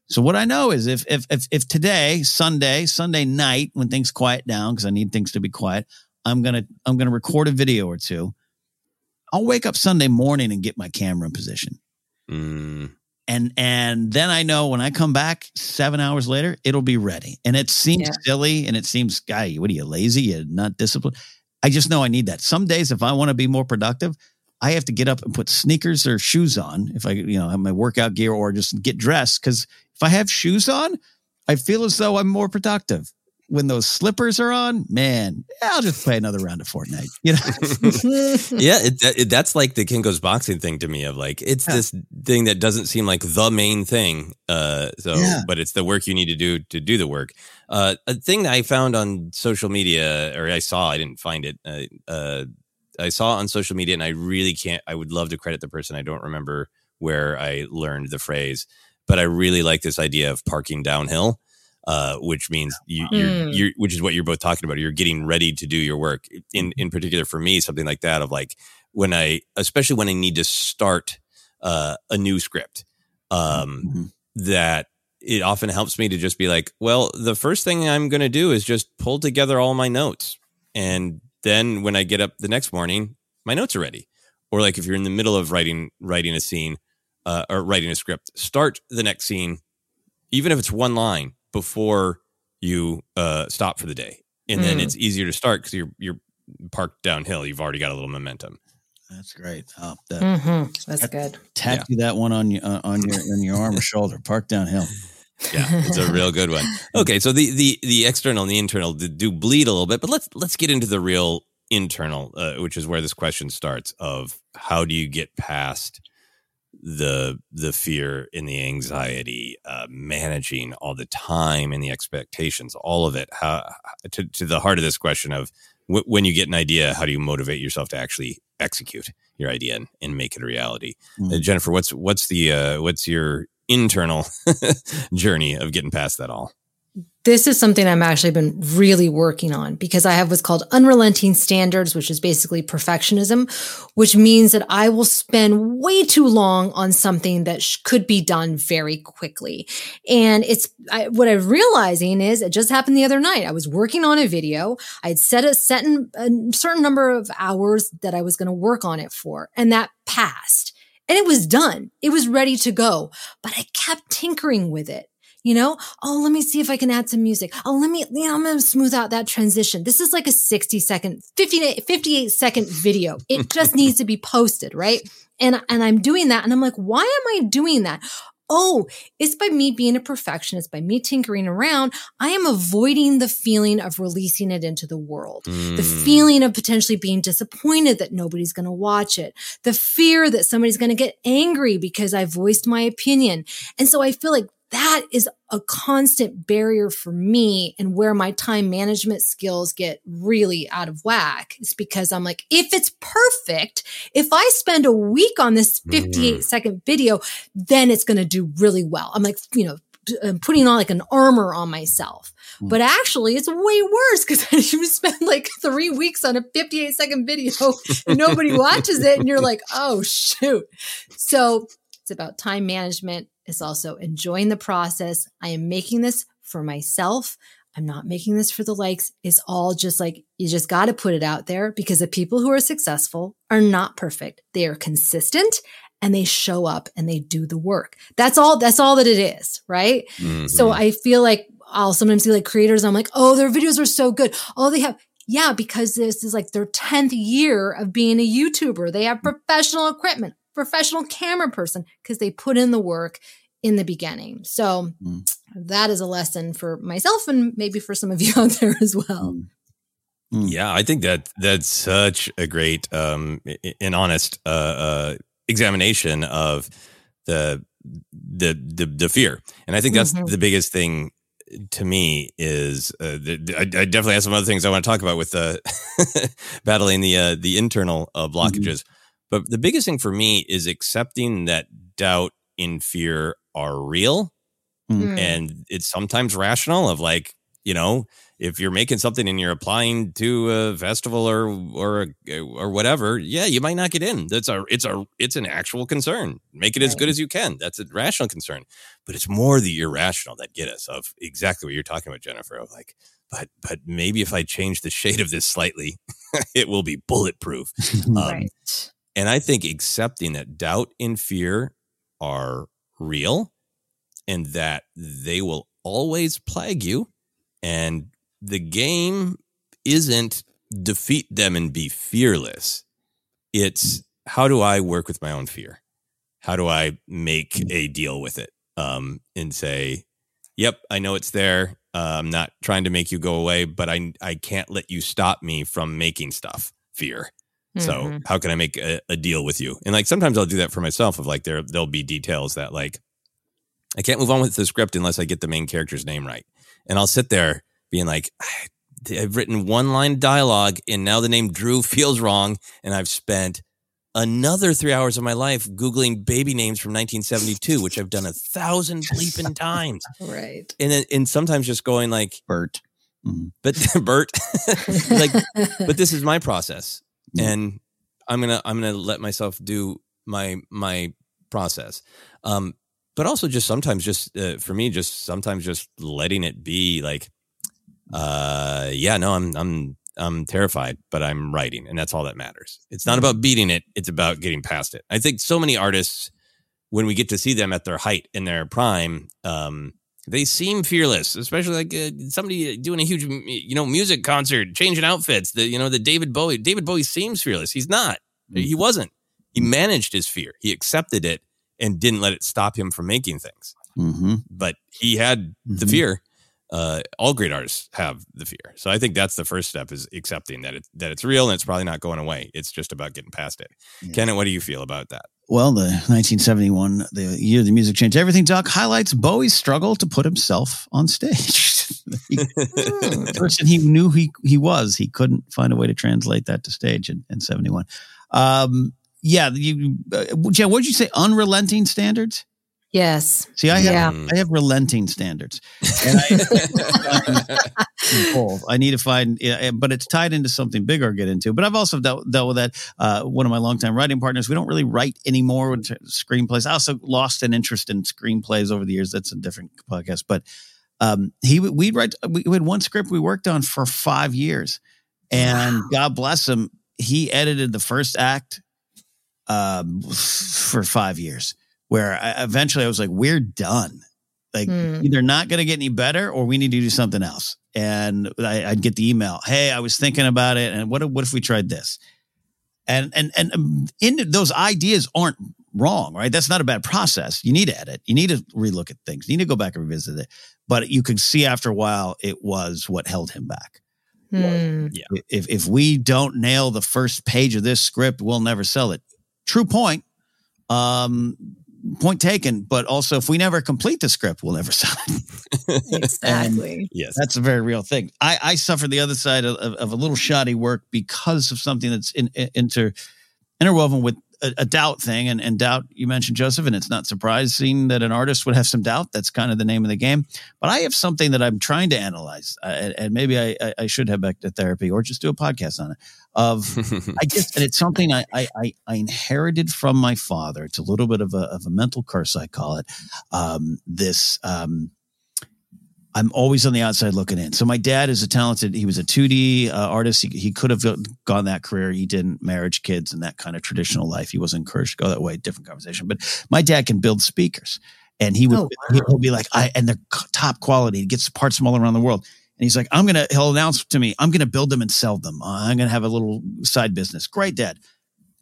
So what I know is if if if, if today Sunday Sunday night when things quiet down because I need things to be quiet, I'm gonna I'm gonna record a video or two. I'll wake up Sunday morning and get my camera in position. Mm. And and then I know when I come back seven hours later, it'll be ready. And it seems Yeah. silly and it seems, guy, what are you lazy? You're not disciplined. I just know I need that. Some days, if I want to be more productive, I have to get up and put sneakers or shoes on if I, you know, have my workout gear or just get dressed. Because if I have shoes on, I feel as though I'm more productive. When those slippers are on, man, I'll just play another round of Fortnite. You know, yeah, it, it, that's like the Kinko's boxing thing to me of like it's Yeah. this thing that doesn't seem like the main thing. Uh, so, Yeah. but it's the work you need to do to do the work. Uh, a thing that I found on social media, or I saw, I didn't find it. Uh, uh, I saw on social media, and I really can't. I would love to credit the person. I don't remember where I learned the phrase, but I really like this idea of parking downhill. Uh, which means you, you're, Mm. you're, which is what you're both talking about. You're getting ready to do your work. In in particular, for me, something like that of like when I, especially when I need to start uh, a new script, um, that it often helps me to just be like, well, the first thing I'm going to do is just pull together all my notes, and then when I get up the next morning, my notes are ready. Or like if you're in the middle of writing writing a scene uh, or writing a script, start the next scene, even if it's one line before you uh, stop for the day, and then Mm. it's easier to start because you're you're parked downhill. You've already got a little momentum. that's great. Oh, that, Mhm. That's good. tattoo that one on your uh, on your on your arm or shoulder. Park downhill. Yeah, it's a real good one. Okay, so the the the external and the internal do- do bleed a little bit, but let's let's get into the real internal, uh, which is where this question starts. Of how do you get past the the fear and the anxiety, uh, managing all the time and the expectations, all of it. How to to the heart of this question of w- when you get an idea, how do you motivate yourself to actually execute your idea and, and make it a reality? Uh, Jennifer, what's what's the uh, what's your internal journey of getting past that all? This is something I'm actually been really working on because I have what's called unrelenting standards, which is basically perfectionism, which means that I will spend way too long on something that sh- could be done very quickly. And it's I, what I'm realizing is it just happened the other night. I was working on a video. I had set a, set in a certain number of hours that I was going to work on it for, and that passed. And it was done. It was ready to go, but I kept tinkering with it you know? Oh let me see if i can add some music. Oh let me you know i'm gonna smooth out that transition. This is like a 60 second 58, 58 second video. It just needs to be posted right? And and i'm doing that and i'm like why am i doing that? Oh, it's by me being a perfectionist, by me tinkering around. I am avoiding the feeling of releasing it into the world, the Mm. feeling of potentially being disappointed that nobody's going to watch it, the fear that somebody's going to get angry because I voiced my opinion. And so I feel like that is a constant barrier for me and where my time management skills get really out of whack is because I'm like, if it's perfect, if I spend a week on this 58 second video, then it's going to do really well. I'm like, you know, uh, putting on like an armor on myself. But actually, it's way worse because you spend like three weeks on a 58 second video and nobody watches it. And you're like, oh, shoot. So it's about time management. It's also enjoying the process. I am making this for myself. I'm not making this for the likes. It's all just like, you just got to put it out there because the people who are successful are not perfect. They are consistent and they show up and they do the work. That's all, that's all that it is. Right. So mm-hmm. I feel like I'll sometimes see like creators, I'm like, oh, their videos are so good. Oh, they have, yeah, because this is like their 10th year of being a YouTuber. They have mm. professional equipment, professional camera person, because they put in the work in the beginning. So that is a lesson for myself and maybe for some of you out there as well. Yeah, I think that that's such a great um and honest uh, uh examination of the the the, the fear. And I think that's Mhm. the biggest thing to me is uh, the, the- I, I definitely have some other things I want to talk about with uh, battling the uh, the internal uh, blockages. But the biggest thing for me is accepting that doubt and fear are real. Mm. And it's sometimes rational of like, you know, if you're making something and you're applying to a festival or or or whatever, yeah, you might not get in. That's a it's a it's an actual concern. Make it as good as you can. That's a rational concern. But it's more the irrational that get us of exactly what you're talking about, Jennifer. Of like, but but maybe if I change the shade of this slightly, it will be bulletproof. Um, right. And I think accepting that doubt and fear are real and that they will always plague you. And the game isn't defeat them and be fearless. It's how do I work with my own fear? How do I make a deal with it? Um, and say, yep, I know it's there. Uh, I'm not trying to make you go away, but I I can't let you stop me from making stuff. Fear. So Mhm. how can I make a, a deal with you? And like sometimes I'll do that for myself. Of like there there'll be details that like I can't move on with the script unless I get the main character's name right. And I'll sit there being like, I've written one line of dialogue and now the name Drew feels wrong. And I've spent another three hours of my life Googling baby names from 1972, which I've done a thousand bleeping times. Right. And then, and sometimes just going like, Bert. But Bert, like, but this is my process. And I'm gonna I'm gonna let myself do my my process. Um, but also just sometimes just uh, for me just sometimes just letting it be like uh yeah no i'm i'm i'm terrified but i'm writing and that's all that matters. It's not about beating it it's about getting past it. I think so many artists when we get to see them at their height in their prime um they seem fearless especially like uh, somebody doing a huge you know music concert changing outfits the you know the david bowie david bowie seems fearless he's not he wasn't he managed his fear he accepted it and didn't let it stop him from making things Mm-hmm. but he had the fear. Uh, all great artists have the fear. So I think that's the first step is accepting that it that it's real and it's probably not going away. It's just about getting past it. Kenneth, what do you feel about that? Well, the 1971, the year the music changed everything, Doc highlights Bowie's struggle to put himself on stage. He- the person he knew he, he was, he couldn't find a way to translate that to stage in, in 71. Um, yeah, you, uh, Jen, what did you say? Unrelenting standards? Yes. See, I have Yeah. I have relenting standards, and I. I need to find, but it's tied into something bigger. I'll get into, but I've also dealt, dealt with that. Uh, one of my longtime writing partners. We don't really write anymore with screenplays. I also lost an interest in screenplays over the years. That's a different podcast, but um, he we'd write. We we had one script we worked on for five years, and God bless him, he edited the first act um, for five years. Where I, eventually I was like, "We're done. Like, Hmm. either not going to get any better, or we need to do something else." And I, I'd get the email, "Hey, I was thinking about it, and what if, what if we tried this?" And and and um, in those ideas aren't wrong, right? That's not a bad process. You need to edit. You need to relook at things. You need to go back and revisit it. But you could see after a while, it was what held him back. Hmm. Yeah. If if we don't nail the first page of this script, we'll never sell it. True point. Um, point taken. But also, if we never complete the script, we'll never sell it. Exactly. yes, That's a very real thing. I, I suffer the other side of, of, of a little shoddy work because of something that's in, in- inter interwoven with a, a doubt thing. And, and doubt, you mentioned Joseph, and it's not surprising that an artist would have some doubt. That's kind of the name of the game. But I have something that I'm trying to analyze, uh, and, and maybe I, I, I should head back to therapy or just do a podcast on it. Of I just, and it's something I, I, I, I inherited from my father. It's a little bit of a, of a mental curse, I call it. Um, this, um, I'm always on the outside looking in. So my dad is a talented. He was a 2D uh, artist. He, he could have gone that career. He didn't. Marriage, kids, and that kind of traditional life. He wasn't encouraged to go that way. Different conversation. But my dad can build speakers, and he would Oh, he'll be like, I and they're top quality. He gets parts from all around the world. And he's like, I'm gonna. He'll announce to me, I'm gonna build them and sell them. I'm gonna have a little side business. Great, dad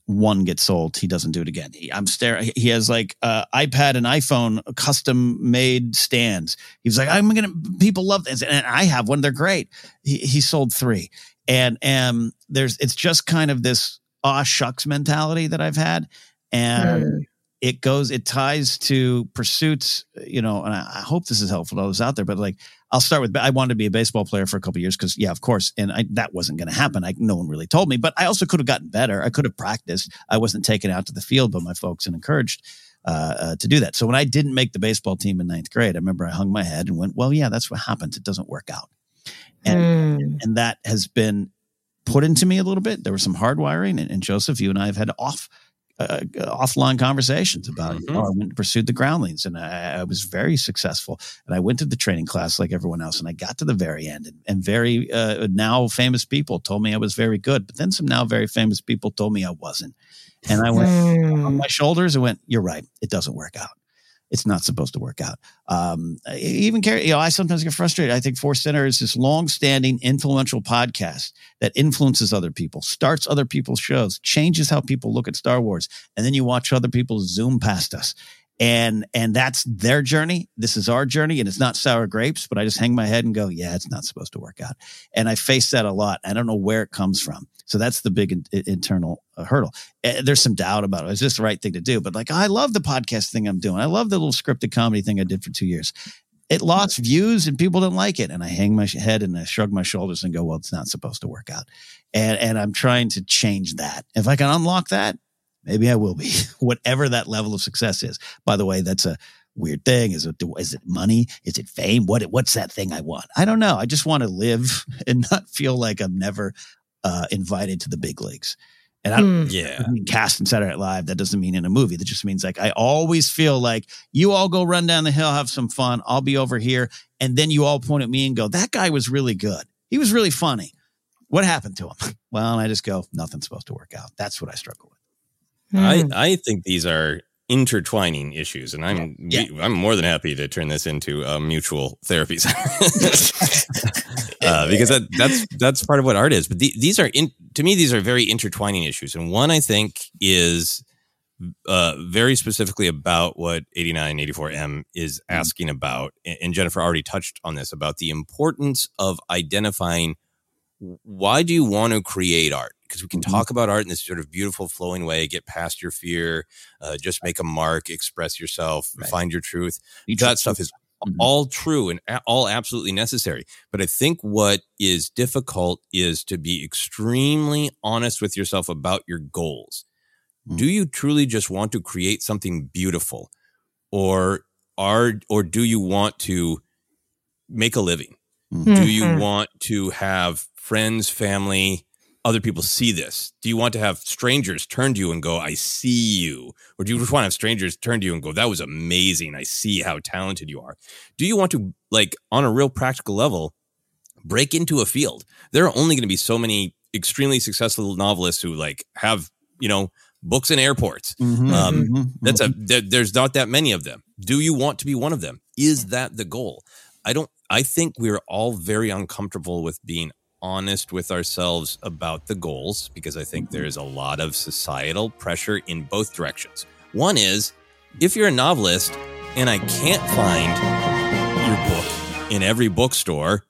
one gets sold, he doesn't do it again. He, I'm staring. He has like uh, iPad and iPhone custom made stands. He's like, I'm gonna. People love this, and I have one. They're great. He, he sold three, and um, there's it's just kind of this aw shucks mentality that I've had, and Hmm. It goes, it ties to pursuits, you know, and I, hope this is helpful to those out there, but like, I'll start with, I wanted to be a baseball player for a couple years because, yeah, of course. And I, that wasn't going to happen. I, no one really told me, but I also could have gotten better. I could have practiced. I wasn't taken out to the field by my folks and encouraged uh, uh, to do that. So when I didn't make the baseball team in ninth grade, I remember I hung my head and went, well, yeah, that's what happens. It doesn't work out. And, mm. and that has been put into me a little bit. There was some hardwiring and, and Joseph, you and I have had off uh, offline conversations about mm-hmm. oh, I went and pursued the groundlings and I, I, was very successful. And I went to the training class like everyone else. And I got to the very end and, and very uh, now famous people told me I was very good. But then some now very famous people told me I wasn't. And I went on my shoulders and went, You're right. It doesn't work out it's not supposed to work out. Um, even carry, you know, I sometimes get frustrated. I think Force Center is this long-standing, influential podcast that influences other people, starts other people's shows, changes how people look at Star Wars, and then you watch other people zoom past us. And and that's their journey. This is our journey, and it's not sour grapes. But I just hang my head and go, "Yeah, it's not supposed to work out." And I face that a lot. I don't know where it comes from. So that's the big in, internal uh, hurdle. Uh, there's some doubt about it. Is this the right thing to do? But like, I love the podcast thing I'm doing. I love the little scripted comedy thing I did for two years. It lost views and people didn't like it. And I hang my head and I shrug my shoulders and go, well, it's not supposed to work out. And, and I'm trying to change that. If I can unlock that, maybe I will be whatever that level of success is. By the way, that's a, weird thing? Is it is it money? Is it fame? What what's that thing I want? I don't know. I just want to live and not feel like I'm never uh, invited to the big leagues. And I don't mm. yeah. mean cast in Saturday Night Live. That doesn't mean in a movie. That just means like I always feel like you all go run down the hill, have some fun. I'll be over here. And then you all point at me and go, that guy was really good. He was really funny. What happened to him? Well, and I just go, nothing's supposed to work out. That's what I struggle with. I, hmm. I think these are intertwining issues, and I'm yeah. we, I'm more than happy to turn this into a mutual therapy uh, because that, that's that's part of what art is. But the, these are in, to me these are very intertwining issues, and one I think is uh, very specifically about what 8984M is mm-hmm. asking about, and Jennifer already touched on this about the importance of identifying why do you want to create art because we can mm-hmm. talk about art in this sort of beautiful flowing way get past your fear uh, just make a mark express yourself right. find your truth Each that stuff is mm-hmm. all true and all absolutely necessary but i think what is difficult is to be extremely honest with yourself about your goals mm-hmm. do you truly just want to create something beautiful or are or do you want to make a living mm-hmm. do you mm-hmm. want to have friends family other people see this? Do you want to have strangers turn to you and go, I see you? Or do you just want to have strangers turn to you and go, that was amazing. I see how talented you are. Do you want to, like, on a real practical level, break into a field? There are only going to be so many extremely successful novelists who, like, have, you know, books in airports. Mm-hmm, um, mm-hmm, that's a, mm-hmm. there, there's not that many of them. Do you want to be one of them? Is that the goal? I don't, I think we're all very uncomfortable with being honest with ourselves about the goals because I think there is a lot of societal pressure in both directions. One is if you're a novelist and I can't find your book in every bookstore,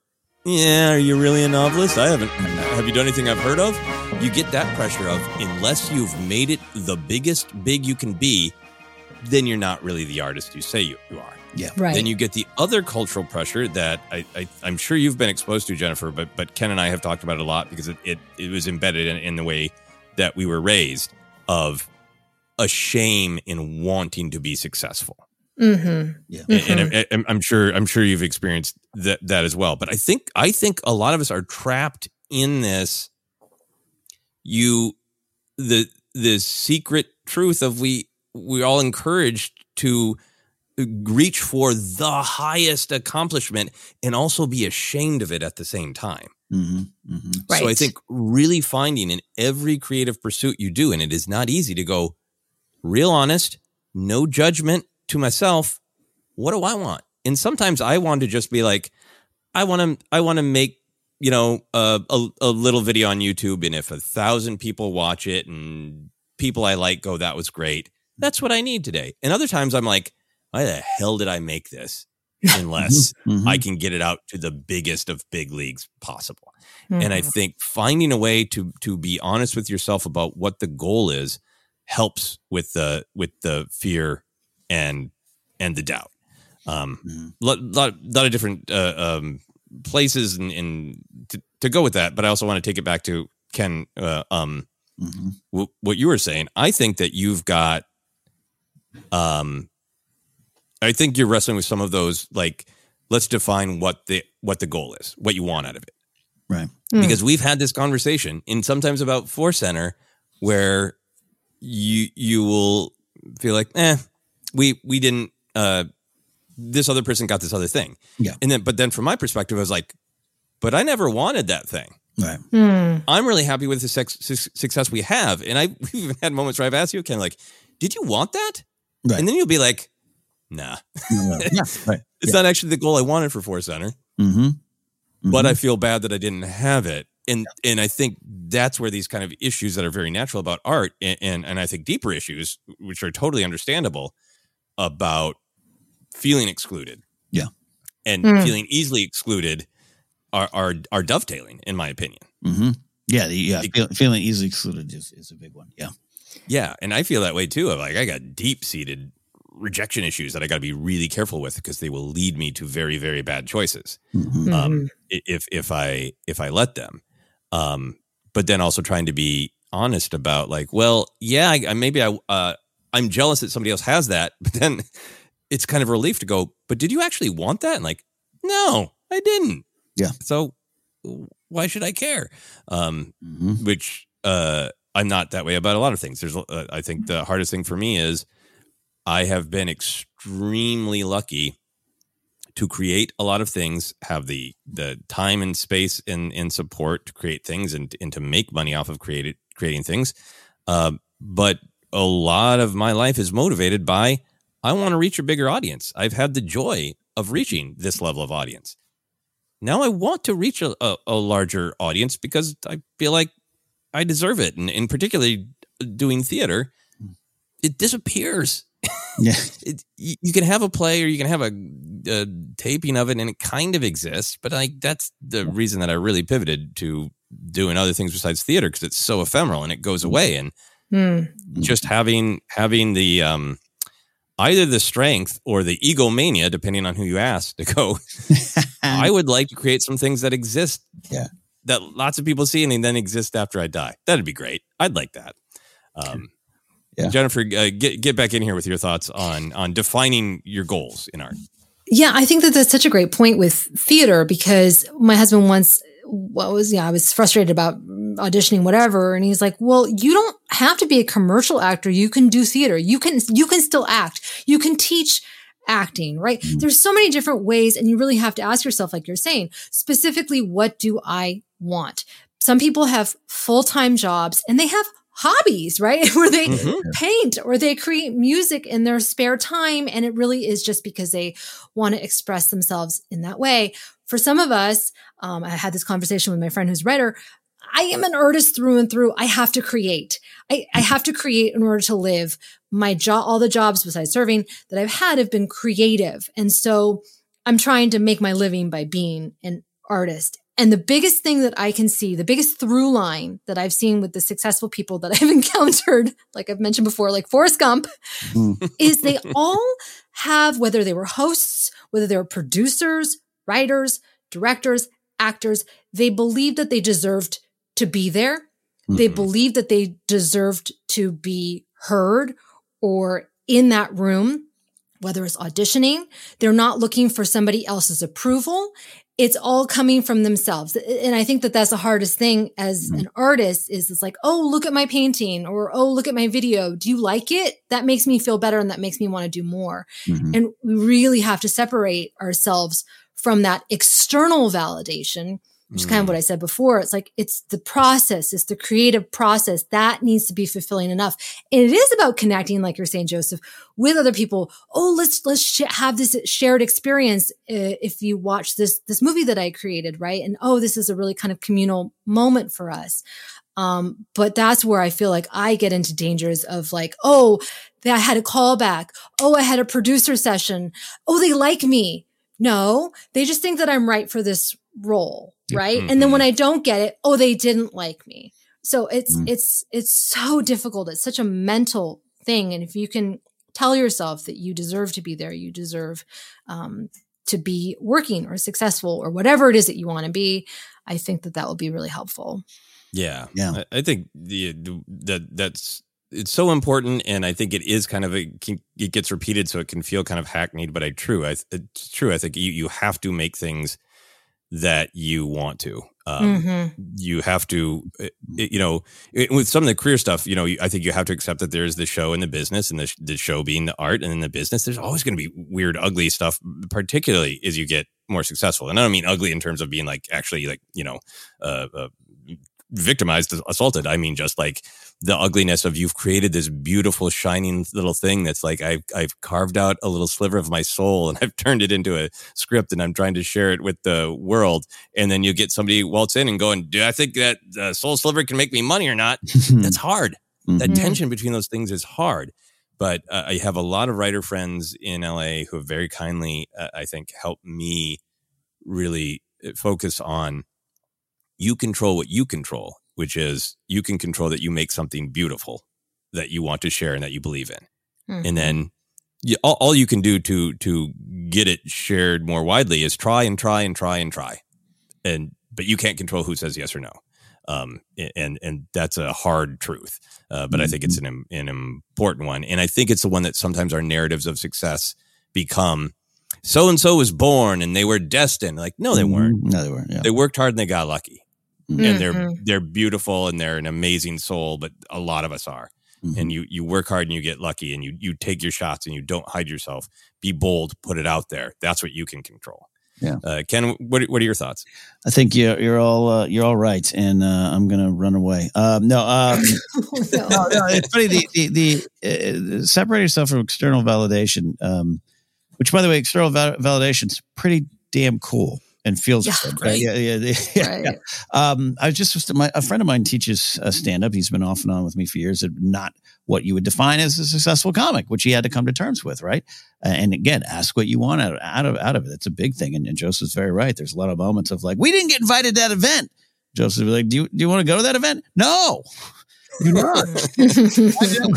yeah, are you really a novelist? I haven't. Have you done anything I've heard of? You get that pressure of unless you've made it the biggest big you can be, then you're not really the artist you say you, you are. Yeah. Right. Then you get the other cultural pressure that I, I, am sure you've been exposed to, Jennifer, but but Ken and I have talked about it a lot because it, it, it was embedded in, in the way that we were raised of a shame in wanting to be successful. Mm-hmm. Yeah. Mm-hmm. And, and, I'm sure I'm sure you've experienced that that as well. But I think I think a lot of us are trapped in this. You, the the secret truth of we we all encouraged to reach for the highest accomplishment and also be ashamed of it at the same time. Mm-hmm, mm-hmm. Right. So I think really finding in every creative pursuit you do, and it is not easy to go real honest, no judgment to myself. What do I want? And sometimes I want to just be like, I want to, I want to make, you know, a, a, a little video on YouTube. And if a thousand people watch it and people I like go, that was great. That's what I need today. And other times I'm like, why the hell did I make this? Unless mm-hmm. I can get it out to the biggest of big leagues possible. Mm-hmm. And I mm-hmm. think finding a way to to be honest with yourself about what the goal is, helps with the with the fear and and the doubt. Um, mm-hmm. lot, lot, lot of different uh, um, places and, and to, to, go with that, but I also want to take it back to Ken. Uh, um, mm-hmm. w- what you were saying, I think that you've got. Um, I think you're wrestling with some of those like let's define what the what the goal is, what you want out of it. Right. Mm. Because we've had this conversation and sometimes about Force Center where you you will feel like, eh, we we didn't uh this other person got this other thing. Yeah. And then but then from my perspective, I was like, but I never wanted that thing. Right. Mm. I'm really happy with the sex, success we have. And I we've even had moments where I've asked you, Ken, like, did you want that? Right. And then you'll be like, nah. yeah, right. It's yeah. not actually the goal I wanted for Force Center. Mm-hmm. Mm-hmm. But I feel bad that I didn't have it. And yeah. and I think that's where these kind of issues that are very natural about art and, and, and I think deeper issues, which are totally understandable, about feeling excluded. Yeah. And mm. feeling easily excluded are, are are dovetailing, in my opinion. Mm-hmm. Yeah, the, yeah. Feel, feeling easily excluded is, is a big one. Yeah. Yeah. And I feel that way too. Of like I got deep seated rejection issues that I got to be really careful with because they will lead me to very very bad choices mm-hmm. um, if if I if I let them. Um, but then also trying to be honest about like, well, yeah, I, I maybe I uh, I'm jealous that somebody else has that, but then it's kind of a relief to go. But did you actually want that? And like, no, I didn't. Yeah. So why should I care? Um, mm-hmm. Which uh, I'm not that way about a lot of things. There's, uh, I think the hardest thing for me is I have been extremely lucky to create a lot of things, have the the time and space and, and support to create things and, and to make money off of created creating things. Uh, but a lot of my life is motivated by I want to reach a bigger audience. I've had the joy of reaching this level of audience. Now I want to reach a, a, a larger audience because I feel like I deserve it. And, and particularly doing theater, it disappears yeah. It, you, you, can have a play or you can have a, a, taping of it and it kind of exists, but like that's the reason that I really pivoted to doing other things besides theater because it's so ephemeral and it goes Mm-hmm. away and mm. just having having the um either the strength or the egomania depending on who you ask to go I would like to create some things that exist yeah that lots of people see and then exist after I die. That'd be great. I'd like that. Um yeah. Jennifer, uh, get get back in here with your thoughts on on defining your goals in art. Yeah, I think that that's such a great point with theater because my husband once what was yeah, I was frustrated about auditioning whatever and he's like, "Well, you don't have to be a commercial actor. You can do theater. You can you can still act. You can teach acting, right? Mm-hmm. There's so many different ways and you really have to ask yourself like you're saying, specifically what do I want? Some people have full-time jobs and they have hobbies, right? Where they mm-hmm. paint or they create music in their spare time. And it really is just because they want to express themselves in that way. For some of us, um, I had this conversation with my friend who's a writer. I am an artist through and through. I have to create. I, I have to create in order to live. My job, all the jobs besides serving that I've had have been creative. And so I'm trying to make my living by being an artist. And the biggest thing that I can see, the biggest through line that I've seen with the successful people that I've encountered, like I've mentioned before, like Forrest Gump, is they all have, whether they were hosts, whether they were producers, writers, directors, actors, they believed that they deserved to be there. Mm-hmm. They believed that they deserved to be heard or in that room whether it's auditioning, they're not looking for somebody else's approval. It's all coming from themselves. And I think that that's the hardest thing as mm-hmm. an artist is it's like, oh, look at my painting or, oh, look at my video. Do you like it? That makes me feel better and that makes me want to do more. Mm-hmm. And we really have to separate ourselves from that external validation which is kind of what I said before. It's like, it's the process, it's the creative process that needs to be fulfilling enough. And it is about connecting, like you're saying, Joseph, with other people. Oh, let's, let's sh- have this shared experience. Uh, if you watch this, this movie that I created, right? And oh, this is a really kind of communal moment for us. Um, but that's where I feel like I get into dangers of like, oh, I had a callback. Oh, I had a producer session. Oh, they like me. No, they just think that I'm right for this role right? Mm-hmm. And then when I don't get it, oh, they didn't like me. So it's mm. it's it's so difficult. It's such a mental thing, and if you can tell yourself that you deserve to be there, you deserve um, to be working or successful or whatever it is that you want to be, I think that that will be really helpful. Yeah, yeah. I, I think the, the that that's it's so important, and I think it is kind of a it gets repeated, so it can feel kind of hackneyed, but I true. I it's true. I think you you have to make things that you want to. Um, mm-hmm. You have to, eh, eh, you know, with some of the career stuff, you know, I think you have to accept that there's the show and the business, and the, the show being the art, and then the business. There's always going to be weird, ugly stuff, particularly as you get more successful. And I don't mean ugly in terms of being like actually like you know, uh, uh, victimized, assaulted. I mean just like the ugliness of you've created this beautiful shining little thing that's like I've I've carved out a little sliver of my soul and I've turned it into a script and I'm trying to share it with the world and then you get somebody waltz in and going do I think that the soul sliver can make me money or not that's hard mm-hmm. that tension between those things is hard but uh, I have a lot of writer friends in LA who have very kindly uh, I think helped me really uh, focus on you control what you control which is you can control that you make something beautiful that you want to share and that you believe in. Mm-hmm. And then you, all, all you can do to to get it shared more widely is try and try and try and try. And but you can't control who says yes or no. Um, and and that's a hard truth, uh, but mm-hmm. I think it's mm-hmm. an an important one, and I think it's the one that sometimes our narratives of success become. So and so was born, and they were destined. Like, no, they weren't. No, they weren't. Yeah. They worked hard and they got lucky mm-hmm. and they're mm-hmm. they're beautiful and they're an amazing soul but a lot of us are. Mm-hmm. and you you work hard and you get lucky and you you take your shots and you don't hide yourself. Be bold put it out there. That's what you can control. Yeah. Uh, ken what, what are your thoughts? I think you're, you're all uh, you're all right and uh, i'm gonna run away. Um, no, um, no, no, it's funny the the, the uh, separate yourself from external validation um, which by the way external val- validation is pretty damn cool and feels yeah, good. Right. Yeah, yeah, yeah. yeah. Um, I was just my, a friend of mine teaches uh, stand up. He's been off and on with me for years. Not what you would define as a successful comic, which he had to come to terms with, right? Uh, and again, ask what you want out of out of, out of it. It's a big thing. And, and Joseph's very right. There's a lot of moments of like, we didn't get invited to that event. Joseph would be like, do you do you want to go to that event? No. Do not.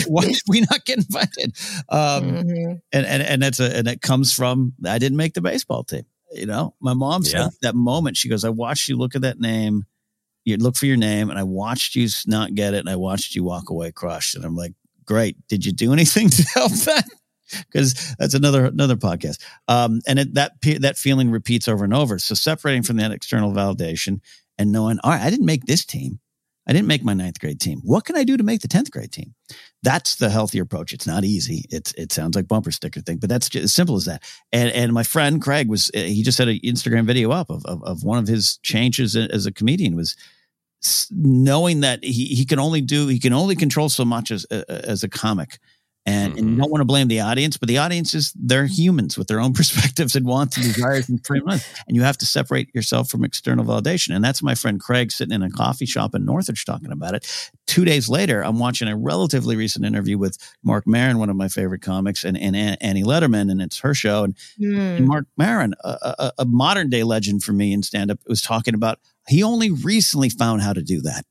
why, did, we not get invited? Um, mm-hmm. and, and and that's a and it comes from I didn't make the baseball team. You know, my mom said yeah. that moment, she goes, I watched you look at that name, you look for your name, and I watched you not get it, and I watched you walk away crushed. And I'm like, great. Did you do anything to help that? Because that's another another podcast. Um, and it, that that feeling repeats over and over. So separating from that external validation and knowing, all right, I didn't make this team. I didn't make my ninth grade team. What can I do to make the 10th grade team? That's the healthier approach. It's not easy. It's, it sounds like bumper sticker thing, but that's just as simple as that. And, and my friend Craig was, uh, he just had an Instagram video up of, of, of one of his changes as a comedian was knowing that he, he can only do, he can only control so much as, uh, as a comic and, mm-hmm. and you don't want to blame the audience, but the audience is they're humans with their own perspectives and wants and desires and frame and you have to separate yourself from external validation. And that's my friend Craig sitting in a coffee shop in Northridge talking about it. Two days later, I'm watching a relatively recent interview with Marc Maron, one of my favorite comics, and, and Annie Lederman, and it's her show. And, mm. and Marc Maron, a, a, a modern day legend for me in stand up, was talking about he only recently found how to do that.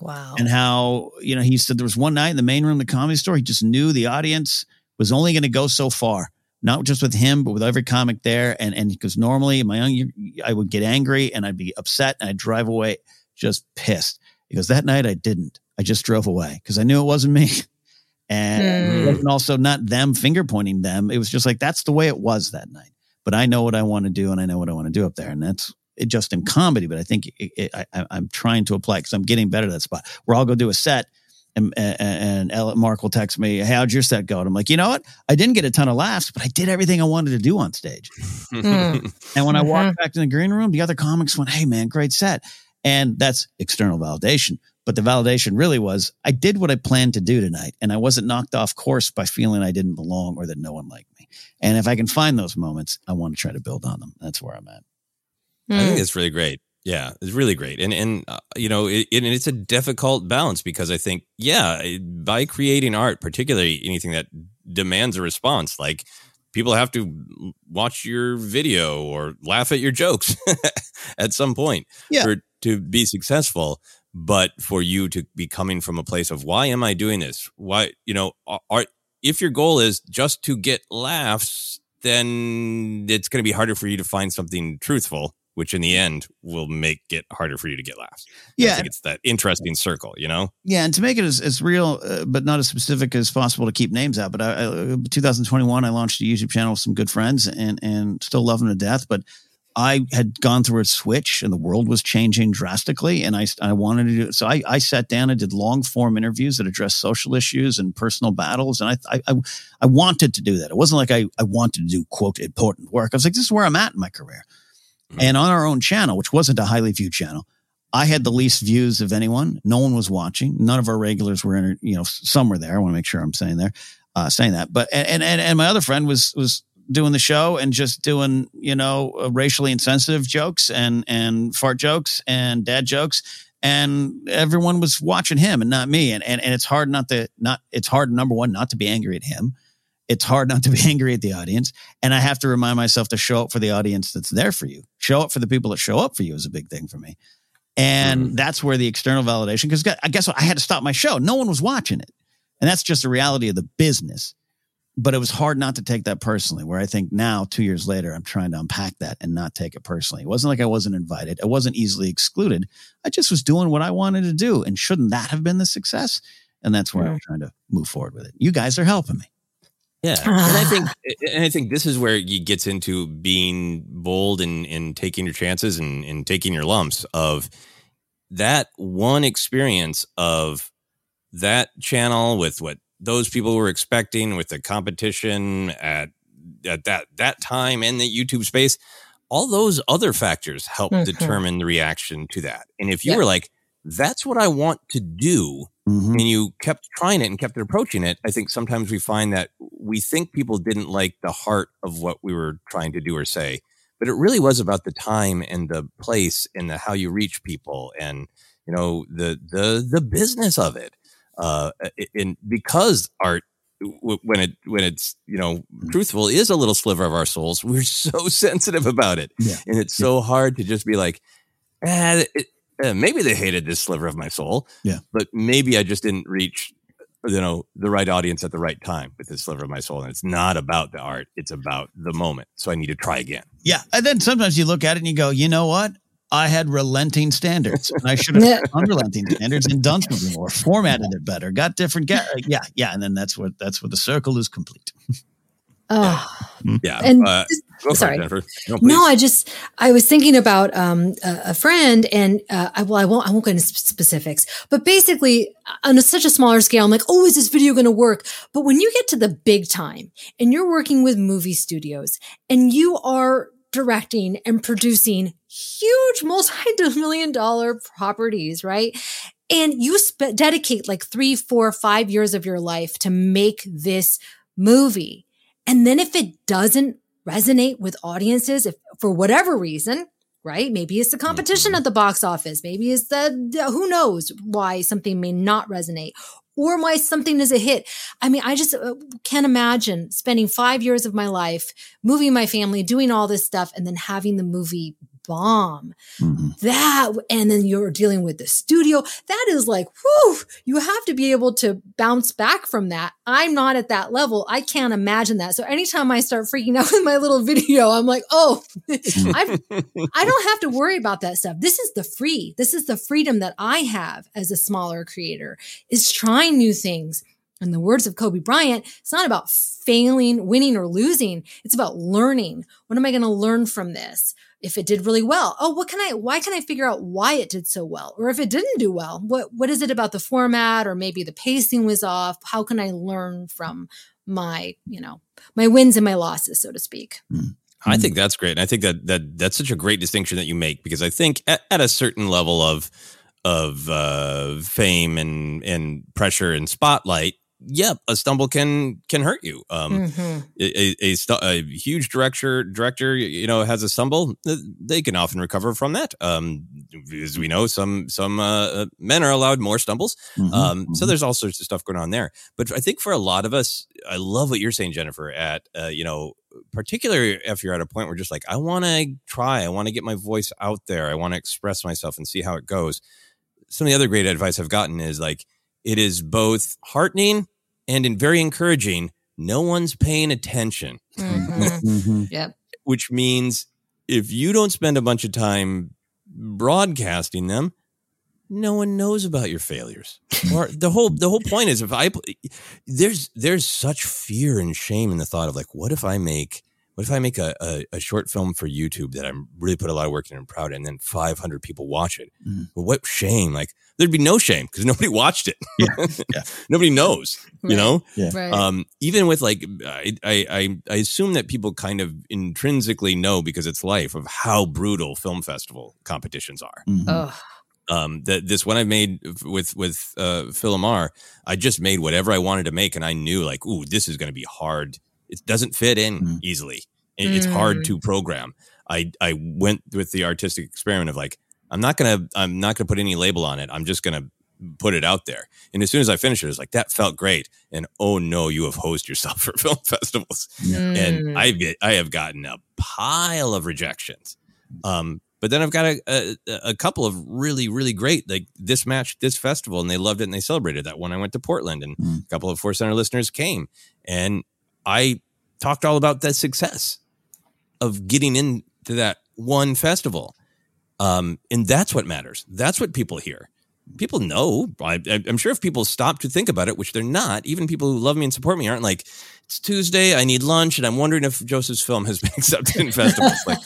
Wow. And how, you know, he said there was one night in the main room of the comedy store, he just knew the audience was only going to go so far, not just with him, but with every comic there. And, and because normally my young, I would get angry and I'd be upset and I'd drive away just pissed. Because that night I didn't. I just drove away because I knew it wasn't me. And mm. it also not them finger pointing them. It was just like, that's the way it was that night. But I know what I want to do and I know what I want to do up there. And that's just in comedy, but I think it, it, I, am trying to apply because I'm getting better at that spot where I'll go do a set and, and, and Mark will text me, Hey, how'd your set go? And I'm like, you know what? I didn't get a ton of laughs, but I did everything I wanted to do on stage. mm. And when I walked mm-hmm. back to the green room, the other comics went, Hey man, great set. And that's external validation. But the validation really was I did what I planned to do tonight and I wasn't knocked off course by feeling I didn't belong or that no one liked me. And if I can find those moments, I want to try to build on them. That's where I'm at. Mm. I think it's really great. Yeah, it's really great, and and uh, you know, it, it, it's a difficult balance because I think, yeah, by creating art, particularly anything that demands a response, like people have to watch your video or laugh at your jokes at some point yeah. for to be successful. but for you to be coming from a place of why am I doing this? Why, you know, are, if your goal is just to get laughs, then it's going to be harder for you to find something truthful, which in the end will make it harder for you to get laughs. Yeah. I think it's that interesting circle, you know? Yeah, and to make it as, as real, uh, but not as specific as possible to keep names out. But I, I, 2021, I launched a YouTube channel with some good friends, and and still love them to death. But I had gone through a switch, and the world was changing drastically, and I I wanted to do so. I, I sat down and did long form interviews that addressed social issues and personal battles, and I I I wanted to do that. It wasn't like I I wanted to do quote important work. I was like, this is where I'm at in my career. Mm-hmm. And on our own channel, which wasn't a highly viewed channel, I had the least views of anyone. No one was watching. None of our regulars were in, you know, some were there. I want to make sure I'm saying there, uh, saying that. But, and, and, and my other friend was, was doing the show and just doing, you know, uh, racially insensitive jokes and, and fart jokes and dad jokes. And everyone was watching him and not me. And, and, and it's hard not to, not, it's hard, number one, not to be angry at him it's hard not to be angry at the audience. And I have to remind myself to show up for the audience that's there for you. Show up for the people that show up for you is a big thing for me. And mm. that's where the external validation, because I guess I had to stop my show. No one was watching it. And that's just the reality of the business. But it was hard not to take that personally, where I think now, two years later, I'm trying to unpack that and not take it personally. It wasn't like I wasn't invited. I wasn't easily excluded. I just was doing what I wanted to do. And shouldn't that have been the success? And that's where. I'm trying to move forward with it. You guys are helping me. Yeah, and I think and I think this is where it gets into being bold and, and taking your chances and, and taking your lumps of that one experience of that channel with what those people were expecting with the competition at at that that time in the YouTube space. All those other factors help mm-hmm. determine the reaction to that. And if you yeah. were like, "That's what I want to do," mm-hmm. and you kept trying it and kept approaching it, I think sometimes we find that we think people didn't like the heart of what we were trying to do or say, but it really was about the time and the place and the how you reach people and you know the the the business of it. Uh, and because art when it when it's you know mm-hmm. truthful is a little sliver of our souls we're so sensitive about it yeah. and it's so hard to just be like eh, it, eh, maybe they hated this sliver of my soul yeah but maybe i just didn't reach you know the right audience at the right time with this sliver of my soul and it's not about the art it's about the moment so i need to try again yeah and then sometimes you look at it and you go you know what I had relenting standards. And I should have had unrelenting standards and done something more, formatted it better, got different. Ga- yeah, yeah, and then that's what that's what the circle is complete. Oh, yeah. yeah. And uh, sorry. It, no, no, I just I was thinking about um, a, a, friend, and uh, I, well, I won't I won't go into specifics, but basically on a, such a smaller scale, I'm like, oh, is this video going to work? But when you get to the big time, and you're working with movie studios, and you are directing and producing huge multi-million dollar properties, right? And you dedicate like three, four, five years of your life to make this movie and then if it doesn't resonate with audiences, if for whatever reason, right? Maybe it's the competition mm-hmm. at the box office. Maybe it's the, the, who knows why something may not resonate or why something is a hit. I mean, I just uh, can't imagine spending five years of my life moving my family, doing all this stuff, and then having the movie bomb. Mm-hmm. That, and then you're dealing with the studio. That is like, whew, you have to be able to bounce back from that. I'm not at that level. I can't imagine that. So anytime I start freaking out with my little video, I'm like, oh, I've, I don't have to worry about that stuff. This is the free, this is the freedom that I have as a smaller creator is trying new things. In the words of Kobe Bryant, it's not about failing, winning, or losing. It's about learning. What am I going to learn from this? If it did really well oh what can i why can i figure out why it did so well or if it didn't do well what what is it about the format or maybe the pacing was off how can i learn from my you know my wins and my losses so to speak mm. I think that's great. And I think that that that's such a great distinction that you make because I think at, at a certain level of of uh, fame and and pressure and spotlight, yep, a stumble can can hurt you. Um, mm-hmm. a, a, a, huge director director, you know, has a stumble, they can often recover from that. Um, as we know, some some uh, uh, men are allowed more stumbles. Mm-hmm. Um, mm-hmm. so there's all sorts of stuff going on there. But I think for a lot of us, I love what you're saying, Jennifer. At uh, you know, particularly if you're at a point where just like I want to try, I want to get my voice out there, I want to express myself and see how it goes some of the other great advice I've gotten is like it is both heartening and in very encouraging. No one's paying attention, Mm-hmm. Yep. which means if you don't spend a bunch of time broadcasting them, no one knows about your failures. Or the whole the whole point is if I there's there's such fear and shame in the thought of like, what if I make what if I make a, a, a short film for YouTube that I'm really put a lot of work in and I'm proud of, and then 500 people watch it? Well, what shame? Like there'd be no shame because nobody watched it. Yeah, yeah. nobody knows. You know. Yeah. Right. Um, even with like, I, I, I, I assume that people kind of intrinsically know because it's life of how brutal film festival competitions are. Mhm. oh, Um, that this one I made with with uh, Phil Amar, I just made whatever I wanted to make, and I knew like, ooh, this is going to be hard. It doesn't fit in Mm. easily. It- It's hard to program. I I went with the artistic experiment of like, I'm not gonna I'm not gonna put any label on it. I'm just gonna put it out there. And as soon as I finished it, it was like that felt great. And oh no, you have hosed yourself for film festivals. Mm. And I get I have gotten a pile of rejections. Um, but then I've got a, a a couple of really really great like this match this festival and they loved it and they celebrated that one. I went to Portland and Mm. a couple of Force Center listeners came and I talked all about the success of getting into that one festival. Um, and that's what matters. That's what people hear. People know. I, I'm sure if people stop to think about it, which they're not, even people who love me and support me aren't like, it's Tuesday, I need lunch, and I'm wondering if Joseph's film has been accepted in festivals. Like,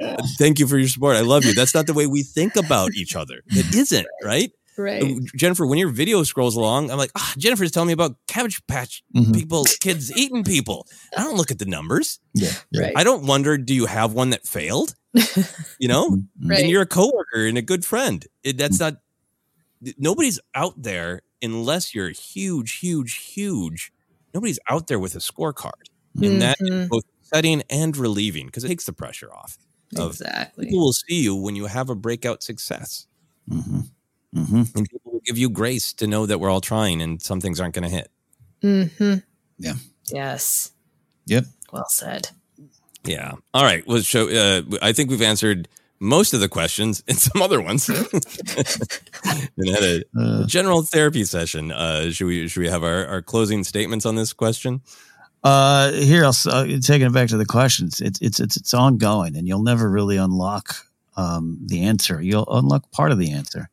thank you for your support. I love you. That's not the way we think about each other. It isn't, right? Right. Jennifer, when your video scrolls along, I'm like, ah, Jennifer's telling me about Cabbage Patch Mhm. people, kids eating people. I don't look at the numbers. Yeah. yeah. Right. I don't wonder, do you have one that failed? You know? Mhm. Right. And you're a coworker and a good friend. It, that's not, nobody's out there unless you're huge, huge, huge. Nobody's out there with a scorecard. And that is Mhm. both setting and relieving because it takes the pressure off. Of Exactly. people will see you when you have a breakout success. Mhm. Mhm. And people will give you grace to know that we're all trying and some things aren't going to hit. Mm-hmm. Yeah. Yes. Yep. Well said. Yeah. All right. Well, show. Uh, I think we've answered most of the questions and some other ones. and had a Uh, general therapy session. Uh, should we should we have our, our closing statements on this question? Uh, here, I'll s- uh, taking it back to the questions. It's it's it's it's ongoing, and you'll never really unlock um, the answer. You'll unlock part of the answer.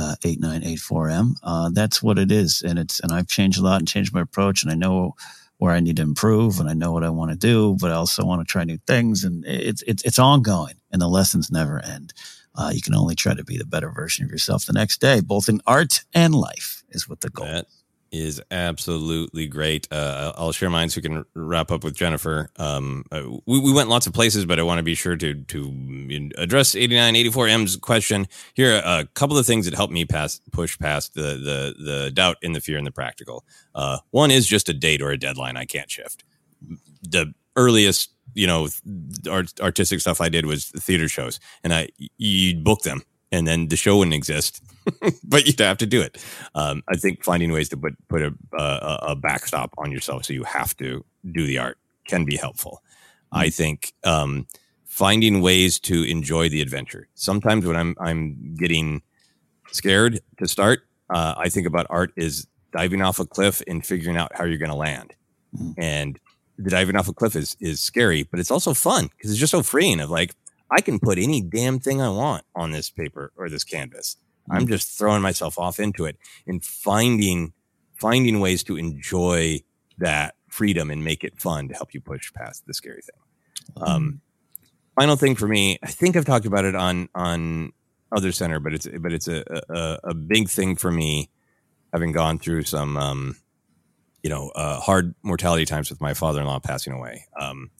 Uh, eight nine eight four m. Uh, that's what it is, and it's and I've changed a lot and changed my approach, and I know where I need to improve, and I know what I want to do, but I also want to try new things, and it's it's it's ongoing, and the lessons never end. Uh, you can only try to be the better version of yourself the next day, both in art and life, is what the goal. That is absolutely great. Uh, I'll share mine so we can wrap up with Jennifer. Um, uh, we, we went lots of places, but I want to be sure to to address 8984M's question. Here are a couple of things that helped me pass push past the the the doubt and the fear and the practical. Uh, one is just a date or a deadline I can't shift. The earliest you know art, artistic stuff I did was theater shows, and I you'd book them, and then the show wouldn't exist, but you'd have to do it. Um, I think finding ways to put put a, a a backstop on yourself so you have to do the art can be helpful. I think um, finding ways to enjoy the adventure. Sometimes when I'm I'm getting scared to start, uh, I think about art is diving off a cliff and figuring out how you're going to land. And the diving off a cliff is is scary, but it's also fun because it's just so freeing. Of like, I can put any damn thing I want on this paper or this canvas. I'm just throwing myself off into it and finding finding ways to enjoy that freedom and make it fun to help you push past the scary thing. Um, final thing for me, I think I've talked about it on on other center, but it's but it's a a, a big thing for me, having gone through some um, you know uh, hard mortality times with my father-in-law passing away. Um,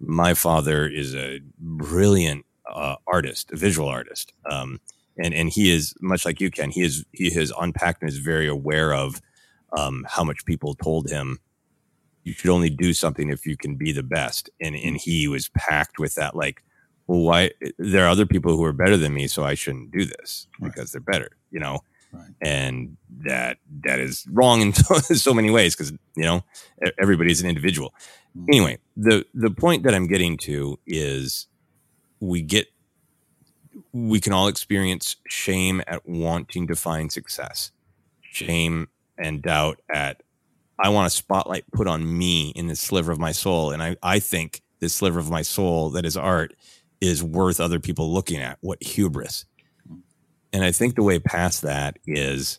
my father is a brilliant uh, artist, a visual artist, um, and and he is much like you, Ken. He is he has unpacked and is very aware of um, how much people told him you should only do something if you can be the best, and and he was packed with that like. Well, why? There are other people who are better than me, so I shouldn't do this because they're better, you know. And that that is wrong in so, many ways because you know everybody's an individual. Mm. Anyway, the the point that I'm getting to is we get we can all experience shame at wanting to find success, shame and doubt at I want a spotlight put on me in this sliver of my soul. And I, I think this sliver of my soul that is art is worth other people looking at. What hubris. And I think the way past that is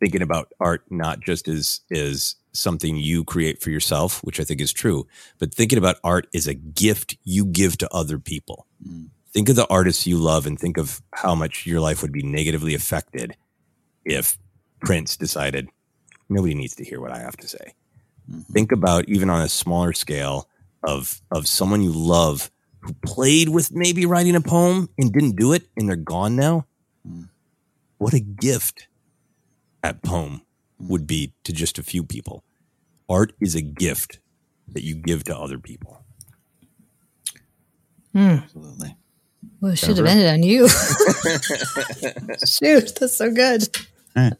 thinking about art not just as is something you create for yourself, which I think is true, but thinking about art as a gift you give to other people. Mm. Think of the artists you love and think of how much your life would be negatively affected if Prince decided nobody needs to hear what I have to say. Mm-hmm. Think about even on a smaller scale of of someone you love who played with maybe writing a poem and didn't do it and they're gone now. Mm. What a gift that poem would be to just a few people. Art is a gift that you give to other people. Mm. Absolutely. Well, it should have ended on you. Shoot, that's so good.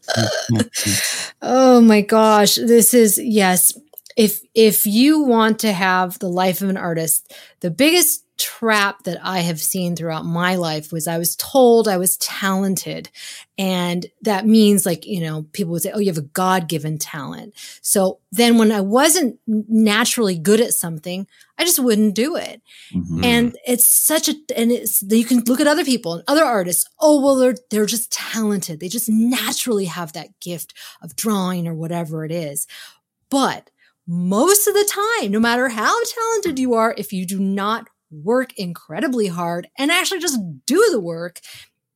oh my gosh, this is yes. If if you want to have the life of an artist, the biggest trap that I have seen throughout my life was I was told I was talented. And that means like, you know, people would say, Oh, you have a God given talent. So then when I wasn't naturally good at something, I just wouldn't do it. Mm-hmm. And it's such a, and it's, you can look at other people and other artists. Oh, well, they're, they're just talented. They just naturally have that gift of drawing or whatever it is. But most of the time, no matter how talented you are, if you do not work incredibly hard and actually just do the work,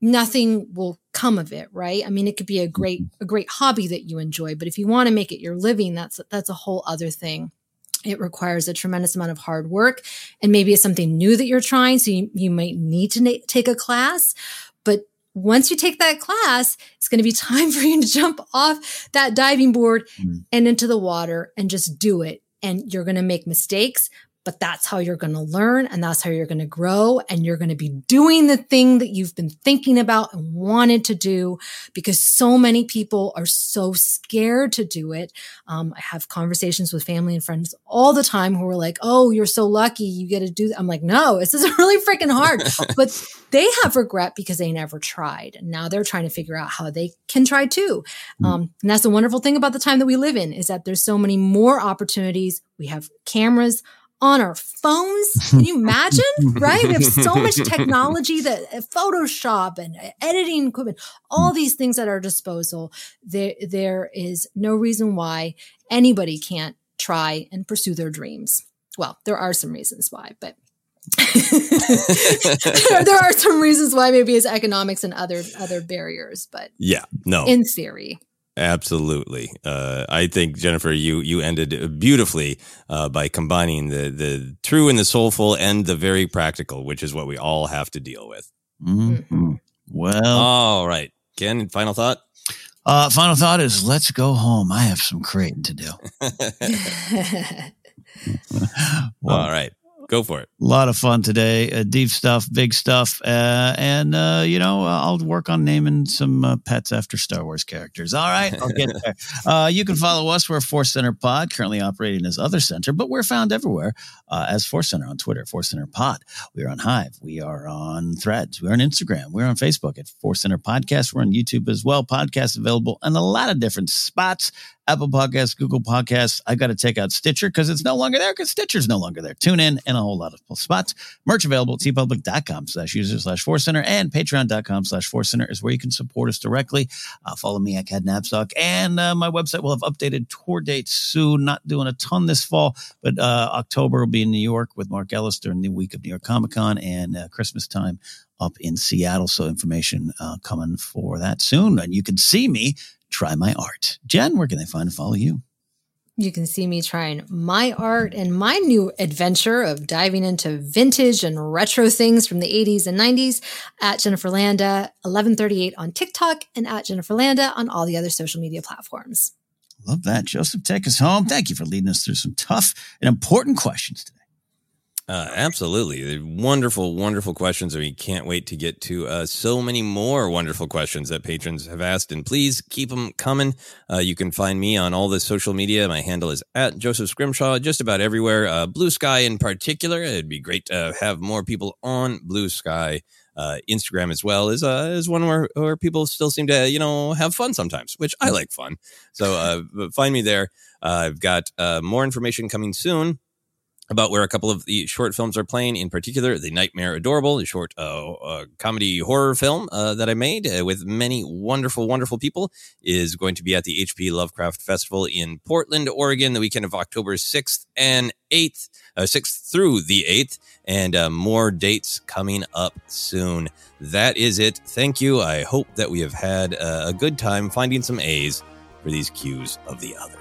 nothing will come of it, right? I mean, it could be a great a great hobby that you enjoy, but if you want to make it your living, that's that's a whole other thing. It requires a tremendous amount of hard work and maybe it's something new that you're trying, so you, you might need to na- take a class, but once you take that class, it's going to be time for you to jump off that diving board mm. and into the water and just do it. And you're going to make mistakes, but that's how you're going to learn and that's how you're going to grow and you're going to be doing the thing that you've been thinking about and wanted to do because so many people are so scared to do it. Um, I have conversations with family and friends all the time who are like, Oh, you're so lucky. You get to do that. I'm like, no, this is really freaking hard, but they have regret because they never tried. And now they're trying to figure out how they can try too. Mm. Um, and that's the wonderful thing about the time that we live in is that there's so many more opportunities. We have cameras on our phones. Can you imagine? right? We have so much technology that uh, Photoshop and uh, editing equipment, all these things at our disposal. There, there is no reason why anybody can't try and pursue their dreams. Well, there are some reasons why, but there are some reasons why maybe it's economics and other other barriers, but yeah, no. In theory. Absolutely. Uh, I think Jennifer, you you ended beautifully uh, by combining the the true and the soulful and the very practical, which is what we all have to deal with. Mm-hmm. Well, all right, Ken. Final thought. Uh, final thought is let's go home. I have some creating to do. well, all right. Go for it. A lot of fun today. Uh, deep stuff, big stuff. Uh, and, uh, you know, I'll work on naming some uh, pets after Star Wars characters. All right. I'll get there. Uh, you can follow us. We're Force Center Pod, currently operating as Other Center, but we're found everywhere uh, as Force Center on Twitter, Force Center Pod. We are on Hive. We are on Threads. We're on Instagram. We're on Facebook at Force Center Podcast. We're on YouTube as well. Podcasts available in a lot of different spots. Apple Podcasts, Google Podcasts. I got to take out Stitcher because it's no longer there because Stitcher's no longer there. Tune in and a whole lot of spots. Merch available at teepublic.com slash user slash force center and patreon.com slash force center is where you can support us directly. Uh, follow me at Cat Napzok and uh, my website will have updated tour dates soon. Not doing a ton this fall, but uh, October will be in New York with Mark Ellis during the week of New York Comic Con and uh, Christmas time up in Seattle. So information uh, coming for that soon. And you can see me try my art. Jen, where can they find and follow you? You can see me trying my art and my new adventure of diving into vintage and retro things from the 80s and 90s at Jennifer Landa, 1138 on TikTok, and at Jennifer Landa on all the other social media platforms. Love that. Joseph, take us home. Thank you for leading us through some tough and important questions today. Uh, absolutely. Wonderful, wonderful questions. And we can't wait to get to uh, so many more wonderful questions that patrons have asked. And please keep them coming. Uh, you can find me on all the social media. My handle is at Joseph Scrimshaw, just about everywhere. Uh, Blue Sky in particular. It'd be great to have more people on Blue Sky. Uh, Instagram as well is uh, is one where, where people still seem to you know have fun sometimes, which I like fun. So uh, find me there. Uh, I've got uh, more information coming soon about where a couple of the short films are playing, in particular, The Nightmare Adorable, a short uh, uh, comedy horror film uh, that I made uh, with many wonderful, wonderful people, is going to be at the HP Lovecraft Festival in Portland, Oregon, the weekend of October 6th and 8th, 6th uh, through the 8th, and uh, more dates coming up soon. That is it. Thank you. I hope that we have had a good time finding some A's for these Qs of the other.